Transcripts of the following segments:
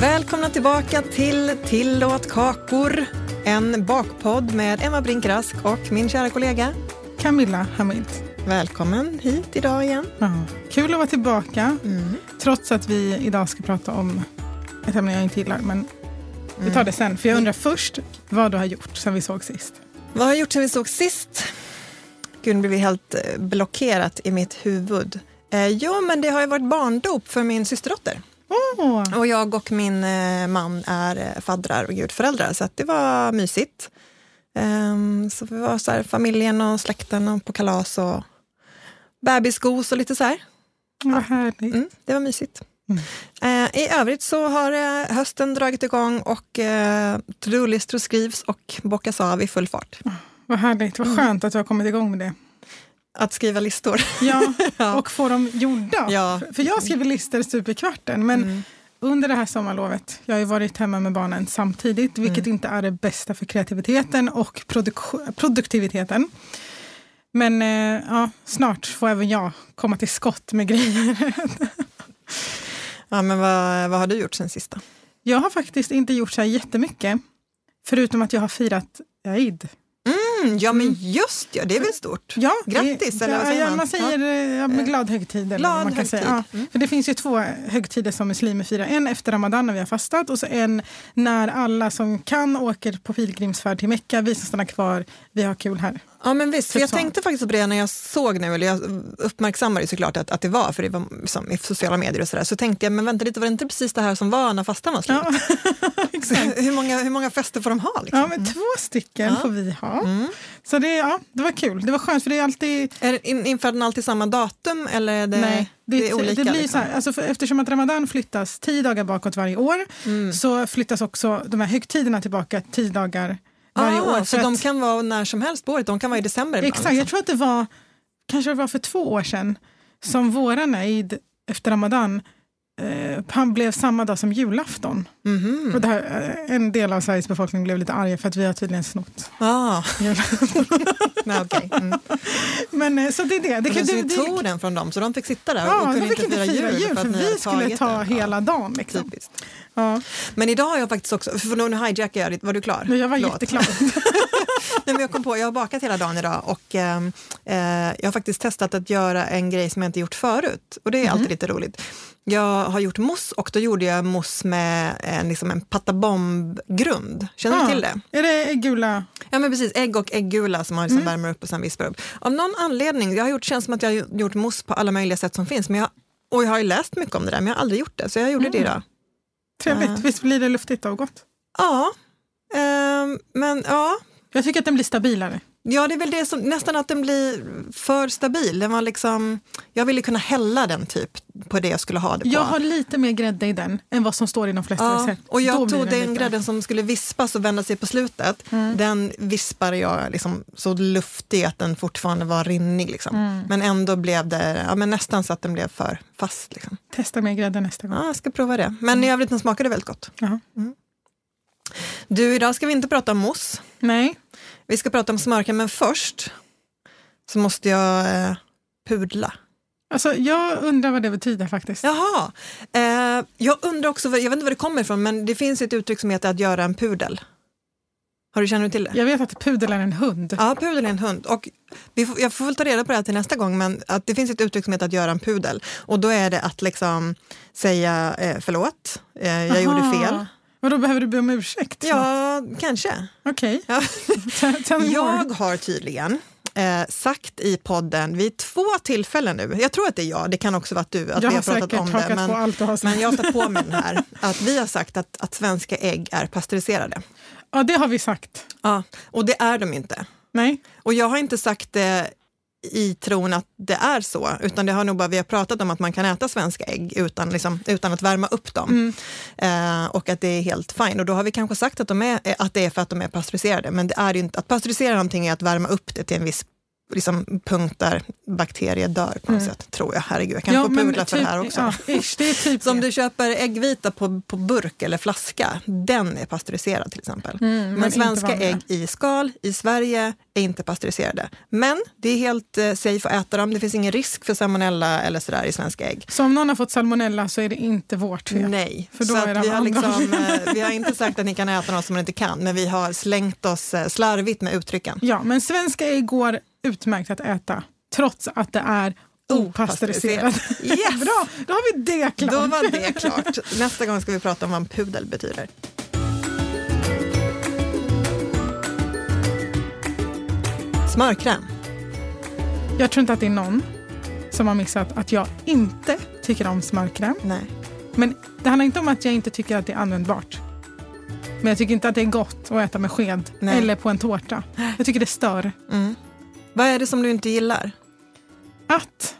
Välkomna tillbaka till Tillåt kakor, en bakpodd med Emma Brinkrask och min kära kollega. Camilla Hamid. Välkommen hit idag igen. Ja, kul att vara tillbaka, trots att vi idag ska prata om ett ämne jag inte gillar. Men vi tar det sen, för jag undrar först vad du har gjort sen vi såg sist. Vad har jag gjort sen vi såg sist? Gud, nu blir vi helt eh, blockerat i mitt huvud. Eh, jo, men det har ju varit barndop för min systerdotter. Åh, Och jag och min eh, man är eh, faddrar och gudföräldrar, så det var mysigt. Ehm, så vi var så här, familjen och släkten och på kalas och bebisgos och lite så här. vad härligt. Mm, det var mysigt. Eh, I övrigt så har eh, hösten dragit igång och eh, to-do-listor skrivs och bockas av i full fart. Vad härligt. Vad skönt att du har kommit igång med det. Att skriva listor. Ja, Ja. och få dem gjorda. Ja. Mm. För- jag skriver listor stup i kvarten, men under det här sommarlovet, jag har ju varit hemma med barnen samtidigt, vilket Mm. inte är det bästa för kreativiteten och produk- produktiviteten. Men eh, ja, snart får även jag komma till skott med grejer. Ja, men vad, vad har du gjort sen sista? Jag har faktiskt inte gjort så här jättemycket, förutom att jag har firat Eid. Mm, ja, men just ja, det är väl stort? Ja, Grattis, det, eller vad säger ja, man? man säger ja, glad högtid. Glad man kan säga. högtid. Mm. Ja, för det finns ju två högtider som muslimer firar. En efter ramadan när vi har fastat och så en när alla som kan åker på pilgrimsfärd till Mecka. Vi som stannar kvar, vi har kul här. Ja, men visst. För Typ jag så. tänkte faktiskt på det när jag såg nu, eller jag uppmärksammade såklart att, att det var, för det var som i sociala medier och sådär, så tänkte jag, men vänta lite, var det inte precis det här som var när fastan var slut? Ja, exakt. hur, många, hur många fester får de ha? Liksom? Ja, men två stycken Ja. får vi ha. Mm. Så det, ja, det var kul. Det var skönt för det är alltid Är det in, inför den alltid samma datum eller är det, Nej, det, är olika? det blir liksom? så här, alltså för, eftersom att Ramadan flyttas tio dagar bakåt varje år Mm. så flyttas också de här högtiderna tillbaka tio dagar varje ah, år. Så för de kan vara när som helst på året? De kan vara i december ibland? Exakt, jag liksom. tror att det var kanske det var för två år sedan som våran Eid efter Ramadan eh, han blev samma dag som julafton. Och det här, eh, en del av Sveriges befolkning blev lite arga för att vi har tydligen snott Ah, nej, okej. Mm. Men eh, så det är det. det, kan, det tog den från dem, så de fick sitta där och Ja, kunde de fick inte fira jul att för ni vi skulle ta den. hela dagen. Liksom. Typiskt. Ja. Men idag har jag faktiskt också, för nu hijackar jag ditt, var du klar? Men jag var Förlåt. jätteklar. Nej, men jag kom på, jag har bakat hela dagen idag och ehm, eh, jag har faktiskt testat att göra en grej som jag inte gjort förut. Och det är Mhm. alltid lite roligt. Jag har gjort mousse och då gjorde jag mousse med en, liksom en patabomb-grund. Känner du Ja. till det? Är det gula? Ja men precis, ägg och äggula som man liksom Mm. värmer upp och sen vispar upp. Av någon anledning, jag har gjort, känns som att jag har gjort mousse på alla möjliga sätt som finns. Men jag, och jag har ju läst mycket om det där men jag har aldrig gjort det. Så jag gjorde det Mm. idag. Trevligt. Ja. Visst blir det luftigt och gott? Ja, ehm, men ja, Jag tycker att den blir stabilare. Ja, det är väl det som, nästan att den blir för stabil. Den var liksom, jag ville kunna hälla den typ på det jag skulle ha det på. Jag har lite mer grädde i den än vad som står i de flesta ja, recept. och jag tog den lite- grädden som skulle vispas och vända sig på slutet. Mm. Den vispade jag liksom så luftig att den fortfarande var rinnig. Liksom. Mm. Men ändå blev det ja, men nästan så att den blev för fast. Liksom. Testa mer grädde nästa gång. Ja, jag ska prova det. Men i övrigt den smakade väldigt gott. Jaha. Du, idag ska vi inte prata om mousse. Nej, Vi ska prata om smörkan, men först så måste jag eh, pudla. alltså jag undrar vad det betyder faktiskt. Jaha. Eh, jag undrar också, jag vet inte var det kommer ifrån, men det finns ett uttryck som heter att göra en pudel. Har du känner du till det? Jag vet att pudel är en hund. Ja, pudel är en hund. Och får, jag får väl ta reda på det här till nästa gång, men att det finns ett uttryck som heter att göra en pudel. Och då är det att liksom säga eh, förlåt, eh, jag Aha. gjorde fel. Vadå, behöver du be om ursäkt? Ja, kanske. Okej. Ja. More. Jag har tydligen eh, sagt i podden vid två tillfällen nu, jag tror att det är jag, det kan också vara du, att Jag vi har pratat om det, men, allt men jag har tagit på mig den här, att vi har sagt att, att svenska ägg är pasteuriserade. Ja, det har vi sagt. Ja, och det är de inte. Nej. Och jag har inte sagt det i tron att det är så, utan det har nog bara, vi har pratat om att man kan äta svenska ägg utan, liksom, utan att värma upp dem. Eh, och att det är helt fint. Och då har vi kanske sagt att, de är, att det är för att de är pasteuriserade, men det är ju inte, att pasteurisera någonting är att värma upp det till en viss liksom, punkt där bakterier dör på något sätt, tror jag. Herregud, jag kan få pudla för det här också. Ja, ish, det typ Så om du köper äggvita på, på burk eller flaska, den är pasteuriserad till exempel. men, inte svenska ägg i skal i Sverige är inte pasteuriserade. Men det är helt eh, safe att äta dem. Det finns ingen risk för salmonella eller sådär i svenska ägg. Så om någon har fått salmonella så är det inte vårt fel. Nej, För då så är det vi, har liksom, eh, vi har inte sagt att ni kan äta något som ni inte kan, men vi har slängt oss eh, slarvigt med uttrycken. Ja, men svenska ägg går utmärkt att äta trots att det är opastöriserat. Yes! Bra, då har vi det klart. Då var det klart. Nästa gång ska vi prata om vad en pudel betyder. Smörkräm. Jag tror inte att det är någon som har missat att jag inte tycker om smörkräm. Nej. Men det handlar inte om att jag inte tycker att det är användbart. Men jag tycker inte att det är gott att äta med sked Nej. eller på en tårta. Jag tycker det stör. Vad är det som du inte gillar? Att...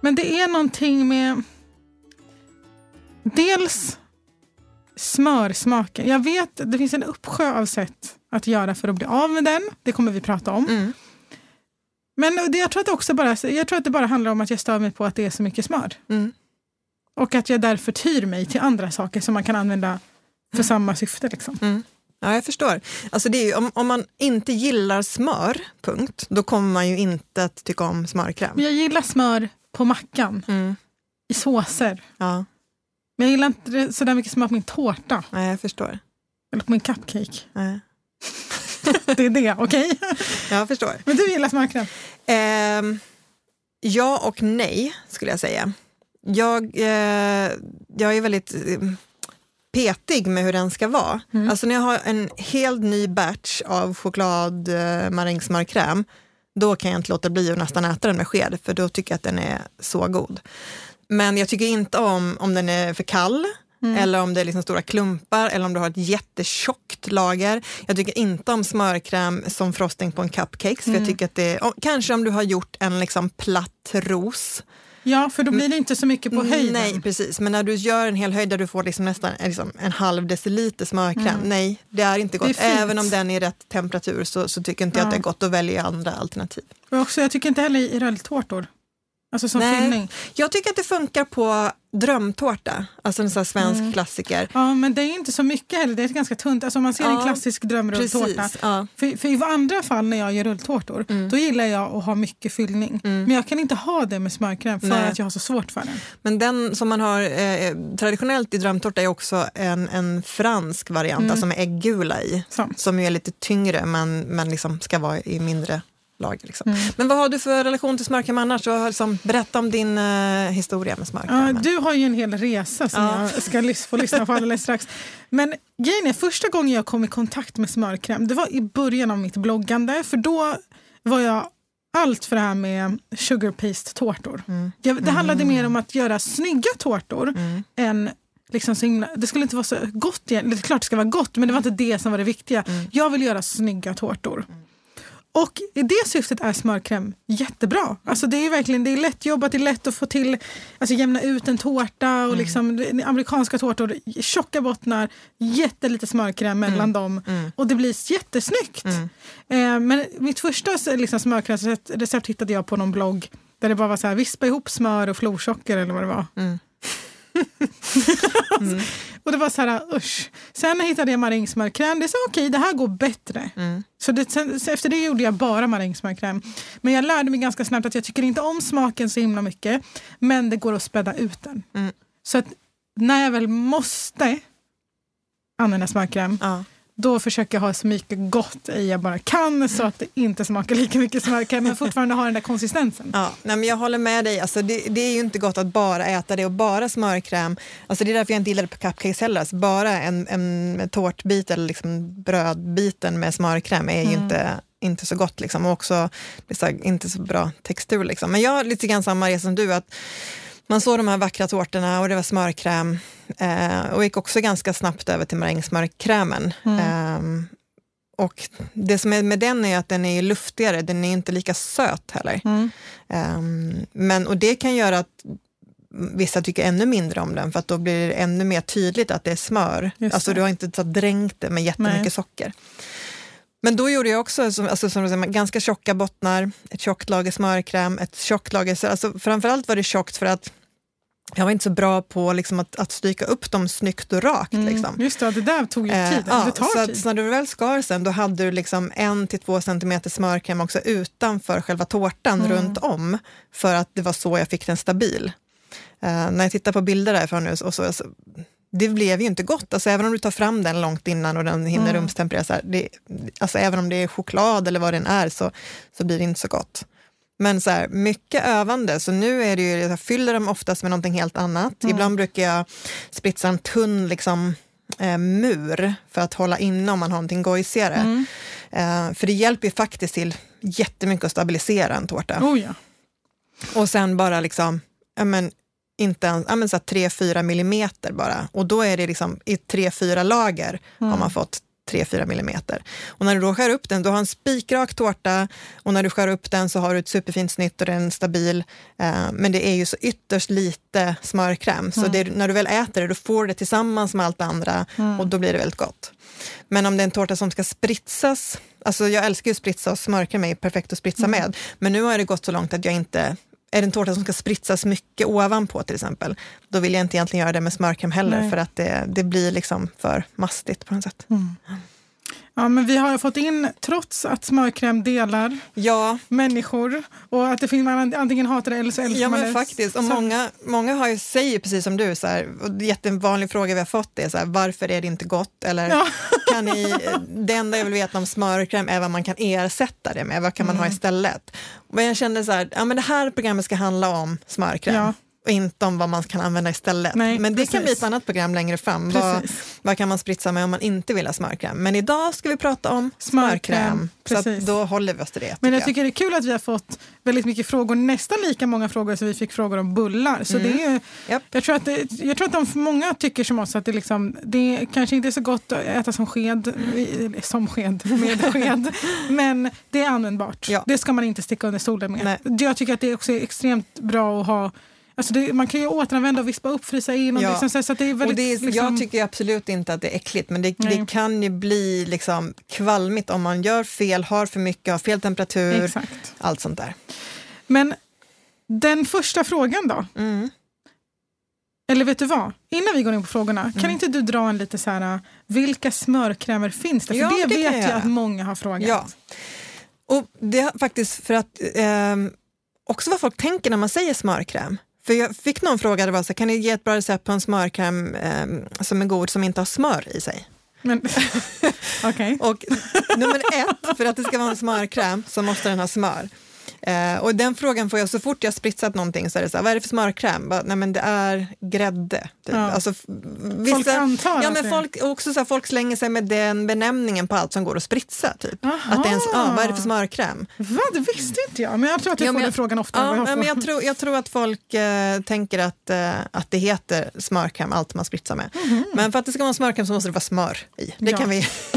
Men det är någonting med... Dels smörsmaken. Jag vet det finns en uppsjö av sätt att göra för att bli av med den. Det kommer vi prata om. Mm. Men det, jag, tror att också bara, jag tror att det bara handlar om att jag stör mig på att det är så mycket smör. Mm. Och att jag därför tyr mig till andra saker som man kan använda för samma syfte. Liksom. Ja, jag förstår. Alltså ju, om, om man inte gillar smör, punkt, då kommer man ju inte att tycka om smörkräm. Men jag gillar smör på mackan, Mm. i såser. Ja, Men jag gillar inte så mycket smör på min tårta nej, jag förstår. eller på min cupcake. Nej. Det är det, okej? Jag förstår. Men du gillar smörkräm? Ehm, ja och nej, skulle jag säga. Jag, eh, jag är väldigt eh, petig med hur den ska vara. Alltså när jag har en helt ny batch av choklad eh, då kan jag inte låta bli att nästan äta den med sked, för då tycker jag att den är så god. Men jag tycker inte om om den är för kall, eller om det är liksom stora klumpar, eller om du har ett jättetjockt lager. Jag tycker inte om smörkräm som frosting på en cupcake, för jag tycker att det är, och kanske om du har gjort en liksom platt ros. Ja, för då blir det inte så mycket på höjden. Nej, precis. Men när du gör en hel höjd där du får liksom nästan eh, liksom en halv deciliter smörkräm, nej, det är inte gott. Mm. Är. Även om den är i rätt temperatur så, så tycker inte jag att det är gott. Då väljer jag andra alternativ. Och också, jag tycker inte heller i rulltårtor. Alltså som Nej. fyllning. Jag tycker att det funkar på drömtårta, alltså en sån svensk Mm. klassiker. Ja, men det är inte så mycket heller. Det är ganska tunt. Alltså om man ser en Ja, klassisk drömrulltårta. Precis, ja. För, för i andra fall när jag gör rulltårtor, Mm. då gillar jag att ha mycket fyllning. Men jag kan inte ha det med smörkräm för Nej. att jag har så svårt för den. Men den som man har eh, traditionellt i drömtårta är också en, en fransk variant, alltså med äggula i. Sant. Som ju är lite tyngre men, men liksom ska vara i mindre lager. Liksom. Men vad har du för relation till smörkräm annars? Vad har Liksom, berätta om din eh, historia med Ja, smörkräm. du har ju en hel resa som Ja. jag ska lys- få lyssna på alldeles strax. Men grejen första gången jag kom i kontakt med smörkräm, det var i början av mitt bloggande. För då var jag allt för det här med sugar paste-tårtor. Jag- Det handlade mer om att göra snygga tårtor än Liksom så himla, det skulle inte vara så gott igen. Det är klart det ska vara gott, men det var inte det som var det viktiga. Jag vill göra snygga tårtor. Och i det syftet är smörkräm jättebra. Alltså det är verkligen det är lätt jobbat, det är lätt att få till, alltså jämna ut en tårta och liksom det- amerikanska tårtor, tjocka bottnar, jättelite smörkräm mellan dem och det blir jättesnyggt. Eh, men mitt första liksom, smörkrämsrecept recept hittade jag på någon blogg där det bara var så här, vispa ihop smör och florsocker eller vad det var. Och det var så här, usch. Sen hittade jag marängsmörkräm. Det sa okej, det här går bättre. Så, det, sen, så efter det gjorde jag bara marängsmörkräm. Men jag lärde mig ganska snabbt att jag tycker inte om smaken så himla mycket. Men det går att späda ut den. Så att när jag väl måste använda smörkräm, Ja. Då försöker jag ha så mycket gott i jag bara kan så att det inte smakar lika mycket smörkräm men fortfarande har den där konsistensen. Ja, nej, men jag håller med dig. Alltså, det, det är ju inte gott att bara äta det och bara smörkräm. Alltså, det är därför jag inte gillar cupcakes heller. Alltså, bara en, en tårtbit eller liksom brödbiten med smörkräm är ju Mm. inte, inte så gott. Liksom. Och också så här, inte så bra textur. Liksom. Men jag har lite grann samma resa som du. att man såg de här vackra tårtorna och det var smörkräm. Eh, och gick också ganska snabbt över till marängsmörkrämen. Eh, och det som är med den är att den är luftigare, den är inte lika söt heller. Mm. Ehm, men, och det kan göra att vissa tycker ännu mindre om den, för att då blir det ännu mer tydligt att det är smör. Just Alltså det. du har inte så dränkt det med jättemycket Nej. socker. Men då gjorde jag också alltså, som du säger, ganska tjocka bottnar, ett tjockt lager smörkräm, ett tjockt lager... så- Alltså, framförallt var det tjockt för att jag var inte så bra på liksom, att, att styka upp dem snyggt och rakt. Liksom. Just det, det där tog ju Eh, tid. ja, det så, tid. att, så när du väl skar sen, då hade du liksom en till två centimeter smörkräm också utanför själva tårtan Mm. runt om, för att det var så jag fick den stabil. Eh, när jag tittar på bilder därifrån nu, och så, så, det blev ju inte gott. Alltså, även om du tar fram den långt innan och den hinner Mm. rumstempereras, alltså, även om det är choklad eller vad den är, så, så blir det inte så gott. Men så här, mycket övande, så nu är det ju, jag fyller dem oftast med någonting helt annat. Mm. Ibland brukar jag spritsa en tunn liksom, eh, mur för att hålla inne om man har någonting gojsigare. Mm. Eh, för det hjälper ju faktiskt till jättemycket att stabilisera en tårta. Oh, ja. Och sen bara liksom, ja men, inte ens, ja men så 3-4 millimeter bara. Och då är det liksom i 3-4 lager har man fått 3-4 millimeter. Och när du då skär upp den, du har en spikrak tårta och när du skär upp den så har du ett superfint snitt och den är stabil. Eh, men det är ju så ytterst lite smörkräm, så det, när du väl äter det, då får du det tillsammans med allt det andra och då blir det väldigt gott. Men om det är en tårta som ska spritsas, alltså jag älskar ju att spritsa och smörkräm är perfekt att spritsa med, men nu har det gått så långt att jag inte är det en tårta som ska spritsas mycket ovanpå till exempel, då vill jag inte egentligen göra det med smörkräm heller Nej. för att det, det blir liksom för mastigt på något sätt. Ja, men vi har fått in, trots att smörkräm delar Ja, människor och att det finns man antingen hatar det eller så älskar ja man men det. faktiskt. Och Så- många, många har ju, säger precis som du, så här, och jättevanlig fråga vi har fått är så här, varför är det inte gott? Eller Ja. kan ni, det enda jag vill veta om smörkräm är vad man kan ersätta det med, vad kan man Mm. ha istället? Men jag kände så här, ja men det här programmet ska handla om smörkräm. Ja. Och inte om vad man kan använda istället. Nej, men det kan bli precis. ett annat program längre fram. Vad, Precis. vad kan man spritsa med om man inte vill ha smörkräm? Men idag ska vi prata om Smörkräm, smörkräm. Så precis. då håller vi oss till det. Men jag jag. tycker det är kul att vi har fått väldigt mycket frågor, nästan lika många frågor som vi fick frågor om bullar. Så det är, Mm. Japp. jag, tror att det, jag tror att de, många tycker som oss att det, liksom, det kanske inte är så gott att äta som sked, som sked, med sked, men det är användbart. Ja. Det ska man inte sticka under stolen med. Nej. Jag tycker att det också är extremt bra att ha Alltså det, man kan ju återanvända och vispa upp, frysa in. Och Ja. liksom, så, så att det är väldigt, och det är, liksom, Jag tycker absolut inte att det är äckligt, men det, det kan ju bli liksom kvalmigt om man gör fel, har för mycket, har fel temperatur, Exakt. allt sånt där. Men den första frågan då? Mm. Eller vet du vad? Innan vi går in på frågorna, kan inte du dra en lite så här, vilka smörkrämer finns det? För Ja, det, det vet jag jag att många har frågat. Ja. Och det har faktiskt för att ehm, också vad folk tänker när man säger smörkräm. För jag fick någon fråga, det var så här, kan ni ge ett bra recept på en smörkräm ehm, som är god som inte har smör i sig? Men, okej. Och nummer ett, för att det ska vara en smörkräm så måste den ha smör. Eh, och den frågan får jag så fort jag spritsat någonting så är det så här, vad är det för smörkräm? Bara, Nej men det är grädde. Typ. Ja. Alltså, f- Folk antar ja, men folk, också så här, folk slänger sig med den benämningen på allt som går att spritsa. Typ. Aha. Att det är en, ja, vad är det för smörkräm? Va, det visste inte jag. Men jag tror att jag Ja, får men den jag- frågan ofta. Ja, jag får. men jag, tror, jag tror att folk eh, tänker att, eh, att det heter smörkräm, allt man spritsar med. Men för att det ska vara smörkräm så måste det vara smör i. Det. Ja. kan vi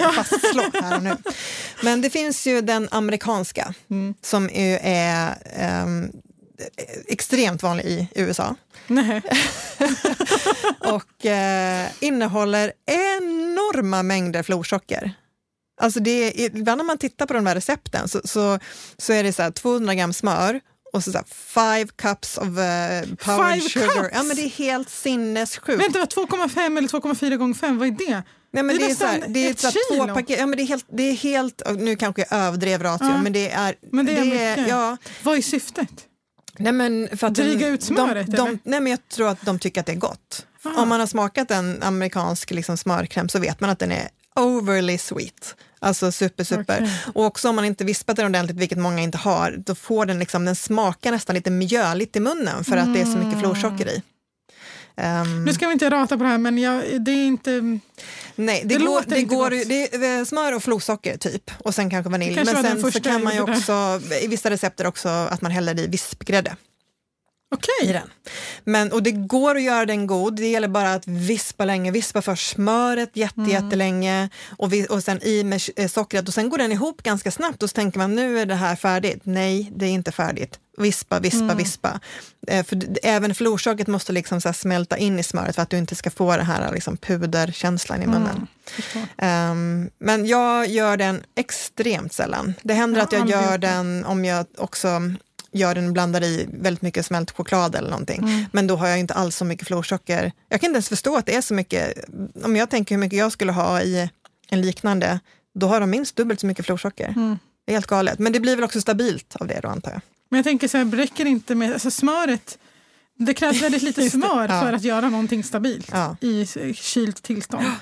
fastslå här och nu. Men det finns ju den amerikanska Mm. som är ehm, extremt vanlig i USA och eh, innehåller enorma mängder florsocker. Alltså det är, ibland när man tittar på de här recepten så, så, så är det så här 200 gram smör och så, så här five cups of uh, powered Five sugar. cups? Ja, men det är helt sinnessjukt. Vänta, vad, 2,5 eller 2,4 gånger 5, vad är det? Nej, men det är det, är så här, nästan det är ett två kilo. paket. Ja, men det är helt, det är nu kanske jag överdrev ratio, Ja. men det är... Men det är mycket. ja, Vad är syftet? nej, men för att Dryga de- ut smöret, de, de, eller? nej, men Jag tror att de tycker att det är gott. Ah. Om man har smakat en amerikansk liksom, smörkräm så vet man att den är overly sweet. Alltså super, super. Okej. Och också om man inte vispat den ordentligt, vilket många inte har, då får den liksom, den smakar nästan lite mjöligt i munnen för att det är så mycket florsocker i. Ehm, Nu ska vi inte rata på det här, men jag, det är inte... nej, det, det går, det, går, det är smör och florsocker typ och sen kanske vanilj. Men sen så kan man ju också, i vissa recepter också, att man häller i vispgrädde. Okej. i den. Men, och det går att göra den god, det gäller bara att vispa länge. Vispa först smöret jätte, Mm. jättelänge och, vi, och sen i med eh, sockret och sen går den ihop ganska snabbt och så tänker man nu är det här färdigt. Nej, det är inte färdigt. Vispa, vispa, Mm. vispa. Eh, för även florsockret måste liksom så smälta in i smöret för att du inte ska få den här liksom puderkänslan i Mm. munnen. Ehm, men jag gör den extremt sällan. Det händer Jag att jag gör den om jag också gör den blandar i väldigt mycket smält choklad eller någonting. Mm. Men då har jag inte alls så mycket florsocker. Jag kan inte ens förstå att det är så mycket. Om jag tänker hur mycket jag skulle ha i en liknande, då har de minst dubbelt så mycket florsocker. Mm. Det är helt galet. Men det blir väl också stabilt av det då antar jag. Men jag tänker så här, räcker inte med alltså smöret? Det krävs väldigt lite smör ja. för att göra någonting stabilt Ja. i kylt tillstånd.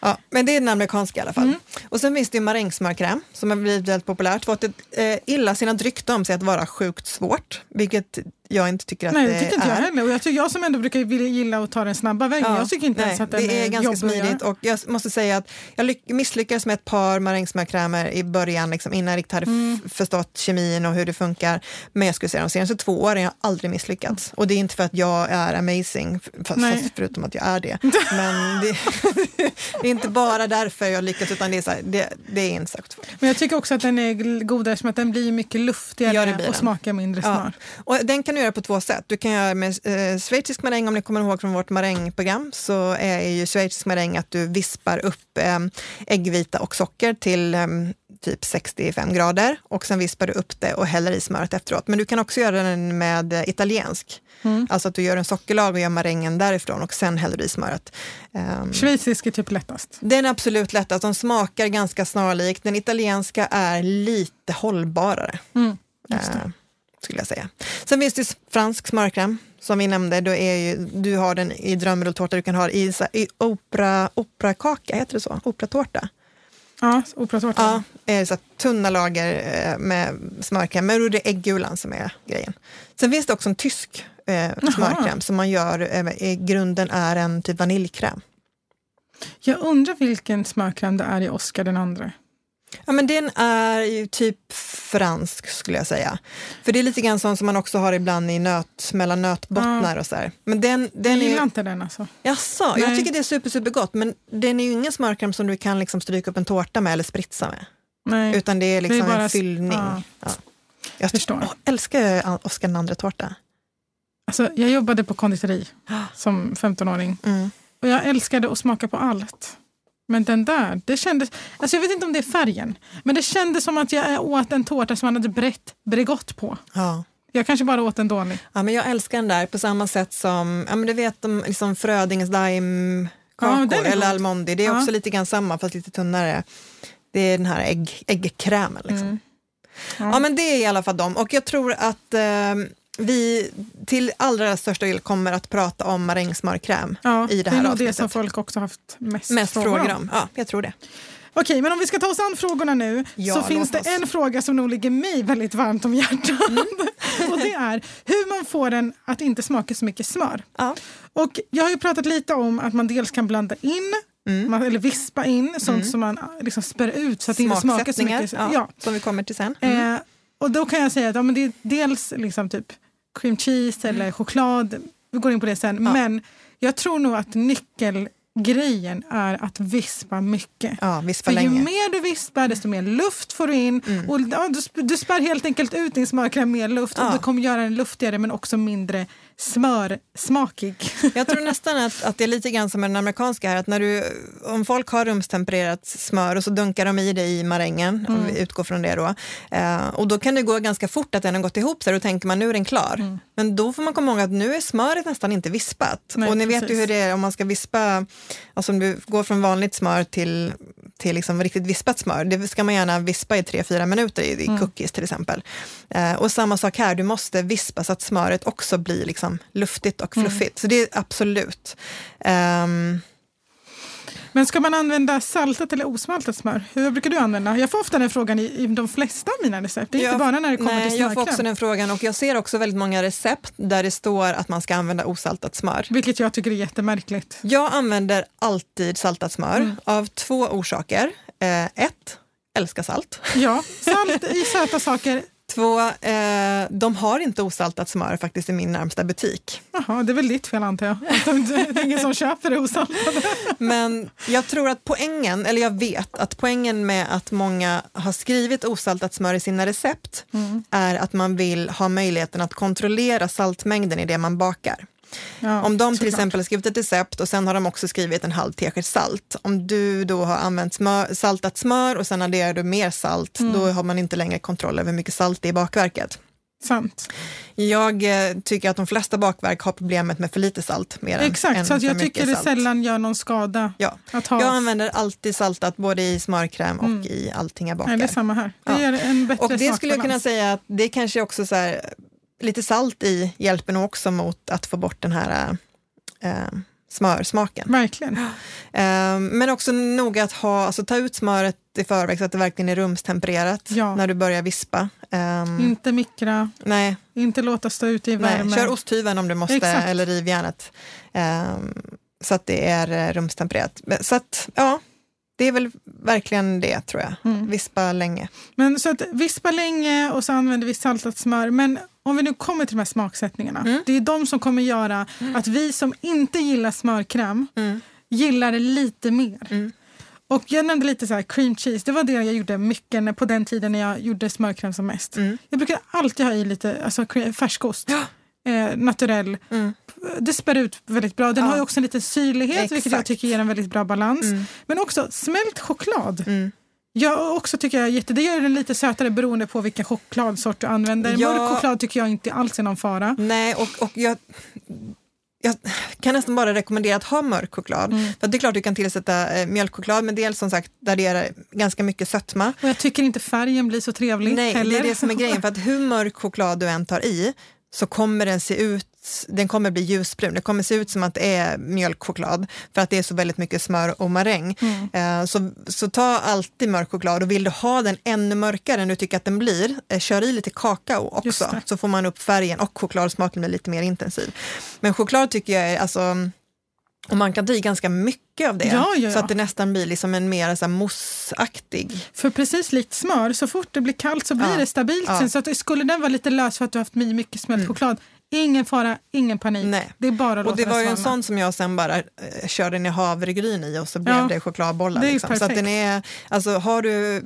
Ja, men det är den amerikanska i alla fall. Mm. Och sen finns det ju marängsmörkräm som har blivit väldigt populärt. Fått ett eh, illasinnat rykte om sig att vara sjukt svårt, vilket jag inte tycker att Nej, det det tycker inte jag är. heller. Och jag, tycker, jag som ändå brukar vilja gilla att ta den snabba vägen, Ja, jag tycker inte nej, ens att den det är ganska att göra. smidigt och jag måste säga att jag lyck- misslyckades med ett par marängsmörkrämer i början, liksom, innan jag riktigt hade Mm. förstått kemin och hur det funkar. Men jag skulle säga de senaste två åren har jag aldrig misslyckats. Och det är inte för att jag är amazing, fast, fast förutom att jag är det. Men det, det är inte bara därför jag lyckats, utan det är, så här, det, det är inte särskilt svårt. Men jag tycker också att den är godare som att den blir mycket luftigare Ja, blir och smakar mindre smör. Och den kan du göra på två sätt. Du kan göra med eh, schweizisk maräng, om ni kommer ihåg från vårt marängprogram, så är ju schweizisk maräng att du vispar upp eh, äggvita och socker till eh, typ 65 grader och sen vispar du upp det och häller i smöret efteråt. Men du kan också göra den med eh, italiensk. Alltså att du gör en sockerlag och gör marängen därifrån och sen häller du i smöret. Ehm, Schweizisk är typ lättast. den är absolut lättast, de smakar ganska snarlikt. Den italienska är lite hållbarare. Mm, just det. Eh, skulle jag säga. Sen finns det fransk smörkräm som vi nämnde. Då är ju, du har den i drömrulltårta, du kan ha i, i opera, operakaka, heter det så? Operatårta. Ja, operatårta. Ja, är så tunna lager eh, med smörkräm, men då är det äggulan som är grejen. Sen finns det också en tysk eh, smörkräm som man gör, eh, i grunden är en typ vaniljkräm. Jag undrar vilken smörkräm det är i Oscar den andra. Ja, men den är ju typ fransk skulle jag säga. För det är lite grann sånt som man också har ibland i nöt, mellan nötbottnar och så här. Men den, Jag den gillar är inte den alltså. Jaså, jag Nej. tycker det är super, super gott, men den är ju ingen smörkräm som du kan liksom stryka upp en tårta med eller spritsa med. Nej. Utan det är liksom Det är bara en fyllning. ja. Ja. Jag Förstår. Åh, älskar Oskar den andra tårta. Alltså, jag jobbade på konditori som 15-åring Mm. och jag älskade att smaka på allt. Men den där, det kändes... Alltså jag vet inte om det är färgen, men det kändes som att jag åt en tårta som man hade brett Bregott på. Ja. Jag kanske bara åt en dålig. ja, men jag älskar den där på samma sätt som, ja men du vet de liksom Frödingens Ja, daimkakor är eller. Almondi. Det är Ja. också lite grann samma fast lite tunnare. Det är den här ägg, äggkrämen. Liksom. Mm. Ja. men det är i alla fall dem. Och jag tror att eh, vi till allra största del kommer att prata om marängsmörkräm Ja, i det är här nog avsnittet. det som folk också haft mest, Mest frågor, om. om. Ja, jag tror det. Okej, men om vi ska ta oss an frågorna nu Ja, så finns det en fråga som nog ligger mig väldigt varmt om hjärtat. Mm. och det är hur man får den att inte smaka så mycket smör. Ja. Och jag har ju pratat lite om att man dels kan blanda in Mm. man, eller vispa in sånt som man liksom spär ut så att det inte smakar så mycket. ja, Ja. som vi kommer till sen. Mm. Eh, och då kan jag säga att ja, men det är dels liksom typ cream cheese eller choklad. Vi går in på det sen. Mm. Ja. Men jag tror nog att nyckelgrejen är att vispa mycket. Ja, vispa För ju länge. mer du vispar desto mer luft får du in. Mm. Och, ja, du, du spär helt enkelt ut din smörkräm med luft Ja. och det kommer göra den luftigare men också mindre smörsmakig. Jag tror nästan att, att det är lite grann som med den amerikanska här, att när du, om folk har rumstempererat smör och så dunkar de i det i marängen, om vi utgår från det då, eh, och då kan det gå ganska fort att den har gått ihop sig, då tänker man nu är den klar. Men då får man komma ihåg att nu är smöret nästan inte vispat. Nej, och ni vet ju precis. hur det är om man ska vispa, alltså om du går från vanligt smör till till liksom riktigt vispat smör. Det ska man gärna vispa i 3-4 minuter i, i cookies till exempel. Eh, och samma sak här, du måste vispa så att smöret också blir liksom luftigt och fluffigt. Så det är absolut. Ehm, Men ska man använda saltat eller osmaltat smör? Hur brukar du använda? Jag får ofta den frågan i, i de flesta av mina recept. Det är inte bara när det kommer nej, till Jag får smörkräm. också den frågan och jag ser också väldigt många recept där det står att man ska använda osaltat smör. Vilket jag tycker är jättemärkligt. Jag använder alltid saltat smör Mm. av två orsaker. Eh, ett, älskar salt. Ja, salt i söta saker. Två, eh, de har inte osaltat smör faktiskt i min närmsta butik. Jaha, det är väl ditt fel antar jag. Att de, det är ingen som köper det osaltade. Men jag tror att poängen, eller jag vet att poängen med att många har skrivit osaltat smör i sina recept Mm. är att man vill ha möjligheten att kontrollera saltmängden i det man bakar. Ja, Om de till såklart. exempel har skrivit ett recept och sen har de också skrivit en halv tesked salt. Om du då har använt smör, saltat smör och sen adderar du mer salt, Mm. då har man inte längre kontroll över hur mycket salt det är i bakverket. Sant. Jag eh, tycker att de flesta bakverk har problemet med för lite salt. Mer Exakt, än så jag tycker det salt. sällan gör någon skada Ja. att ha... Jag använder alltid saltat både i smörkräm och i allting jag bakar. Nej, det är samma här. Det Ja. ger en bättre och det skulle jag kunna säga att det kanske också så här, lite salt i hjälper nog också mot att få bort den här äh, smörsmaken. Verkligen. Eh, men också noga att ha, alltså ta ut smöret i förväg så att det verkligen är rumstempererat Ja. när du börjar vispa. Ehm, Inte mikra, nej, inte låta stå ute i värme. nej, kör osthyveln om du måste Exakt. eller rivjärnet. Ehm, så att det är eh, rumstempererat. Så att, ja, det är väl verkligen det tror jag. Mm. Vispa länge. Men så att vispa länge och så använder vi saltat smör. Men om vi nu kommer till de här smaksättningarna. Mm. Det är de som kommer göra att vi som inte gillar smörkräm Mm. gillar det lite mer. Mm. Och jag nämnde lite så här cream cheese. Det var det jag gjorde mycket när- på den tiden när jag gjorde smörkräm som mest. Mm. Jag brukar alltid ha i lite alltså, färskost. Eh, naturell. Det spär ut väldigt bra. Den Ja. har ju också en liten syrlighet vilket jag Exakt. tycker ger en väldigt bra balans. Mm. Men också smält choklad. Mm. Jag också tycker jag jätte, det gör den lite sötare beroende på vilken chokladsort du använder. Ja. Mörk choklad tycker jag inte alls är någon fara. Nej, och, och jag, jag kan nästan bara rekommendera att ha mörk choklad. Mm. För det är klart du kan tillsätta eh, mjölkchoklad, men dels som sagt där det är ganska mycket sötma. Och jag tycker inte färgen blir så trevlig Nej, heller. det är det som är grejen. För att hur mörk choklad du än tar i så kommer den se ut, den kommer bli ljusbrun. Det kommer se ut som att det är mjölkchoklad för att det är så väldigt mycket smör och maräng. Mm. Eh, Så, så ta alltid mörk choklad och vill du ha den ännu mörkare än du tycker att den blir, eh, kör i lite kakao också så får man upp färgen och chokladsmaken blir lite mer intensiv. Men choklad tycker jag är, alltså, och man kan ta i ganska mycket av det Ja, ja, så ja. att det nästan blir liksom en mer så mousseaktig. För precis likt smör, så fort det blir kallt så blir det stabilt sen. Så att skulle den vara lite lös för att du haft my- mycket smält choklad, ingen fara, ingen panik. Nej. Det är bara att Och det var ju en sån som jag sen bara eh, körde ner havregryn i och så blev Ja, det chokladbollar. det är liksom. Så att den är, alltså har du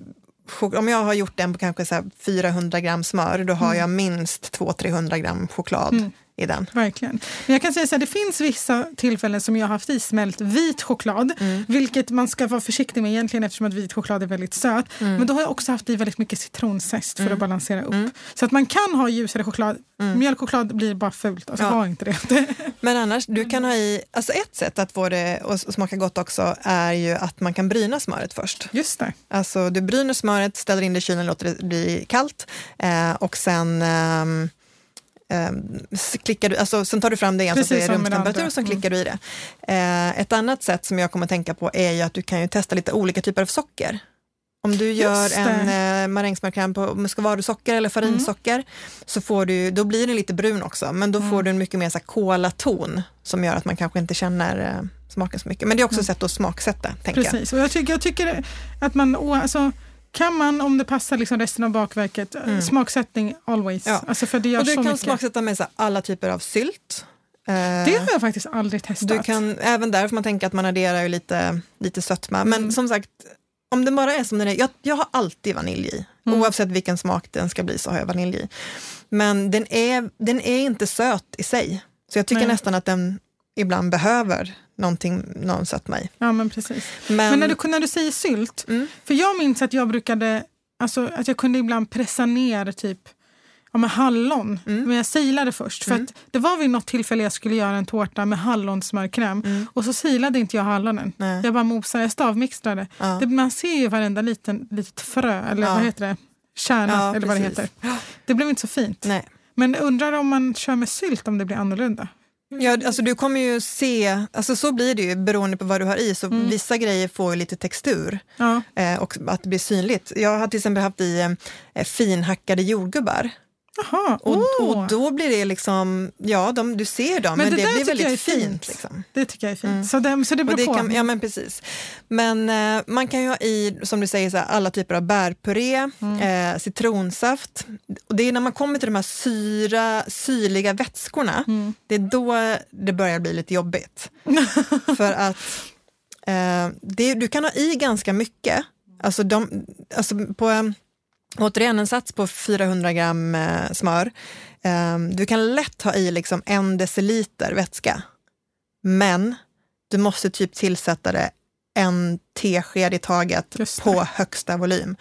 om jag har gjort den på kanske så här 400 gram smör, då har Mm. jag minst 200-300 gram choklad i den. Verkligen. Men jag kan säga så här, det finns vissa tillfällen som jag har haft i smält vit choklad, Mm. vilket man ska vara försiktig med egentligen eftersom att vit choklad är väldigt söt. Mm. Men då har jag också haft i väldigt mycket citronzest för att balansera upp. Så att man kan ha ljusare choklad. Mjölkchoklad blir bara fult, alltså Mm. Ja. ha inte det. Men annars, du kan ha i, alltså ett sätt att få det att smaka gott också är ju att man kan bryna smöret först. Just det. Alltså du bryner smöret, ställer in det i kylen, låter det bli kallt eh, och sen s- klickar du, alltså, sen tar du fram det igen så Precis det är det rumstemperatur och så Mm. klickar du i det. Eh, ett annat sätt som jag kommer att tänka på är ju att du kan ju testa lite olika typer av socker. Om du gör en eh, marängsmörkräm på muscovadosocker eller farinsocker så får du, då blir den lite brun också, men då Mm. får du en mycket mer så kolaton som gör att man kanske inte känner eh, smaken så mycket. Men det är också ett sätt att smaksätta, tänker jag. Mm. Precis. Och jag, tycker, jag tycker att man, alltså, kan man om det passar liksom resten av bakverket, eh, smaksättning always. Mm. Ja. Alltså för det gör Och du så kan mycket. smaksätta med så alla typer av sylt. Eh, Det har jag faktiskt aldrig testat. du kan, även där får man tänka att man adderar lite, lite sötma. Men Mm. som sagt, om det bara är som den är, jag, jag har alltid vanilj i. Mm. Oavsett vilken smak den ska bli så har jag vanilj i. Men den är, den är inte söt i sig. Så jag tycker Nej. nästan att den ibland behöver någonting, någon sötma i. Ja, men precis. Men, Men när du, när du säger sylt, Mm. för jag minns att jag brukade, alltså att jag kunde ibland pressa ner typ ja, med hallon, Mm. men jag silade först. För att det var vid något tillfälle jag skulle göra en tårta med hallonsmörkräm och så silade inte jag hallonen. Mm. Nej. Jag bara mosade, jag stavmixtrade. Ja. Det, man ser ju varenda liten litet frö, eller Ja. vad heter det? Kärna, Ja, eller vad det precis. heter. Det blev inte så fint. nej. Men undrar om man kör med sylt om det blir annorlunda? Ja, alltså du kommer ju se, alltså så blir det ju beroende på vad du har i, så vissa grejer får lite textur Ja. eh, och att det blir synligt. Jag har till exempel haft i eh, finhackade jordgubbar Jaha, och, åh. och då blir det liksom, ja de, du ser dem, men, det, där blir väldigt fint. Liksom. Det tycker jag är fint. Så, det, så det beror det på. kan, ja men precis. Men eh, man kan ju ha i, som du säger, så här, alla typer av bärpuré, Mm. eh, citronsaft. Och det är när man kommer till de här syra, syrliga vätskorna, Mm. det är då det börjar bli lite jobbigt. För att eh, det, du kan ha i ganska mycket. Alltså, de, alltså på, återigen en sats på 400 gram eh, smör. Eh, du kan lätt ha i liksom en deciliter vätska. Men du måste typ tillsätta det en tesked i taget på högsta volym.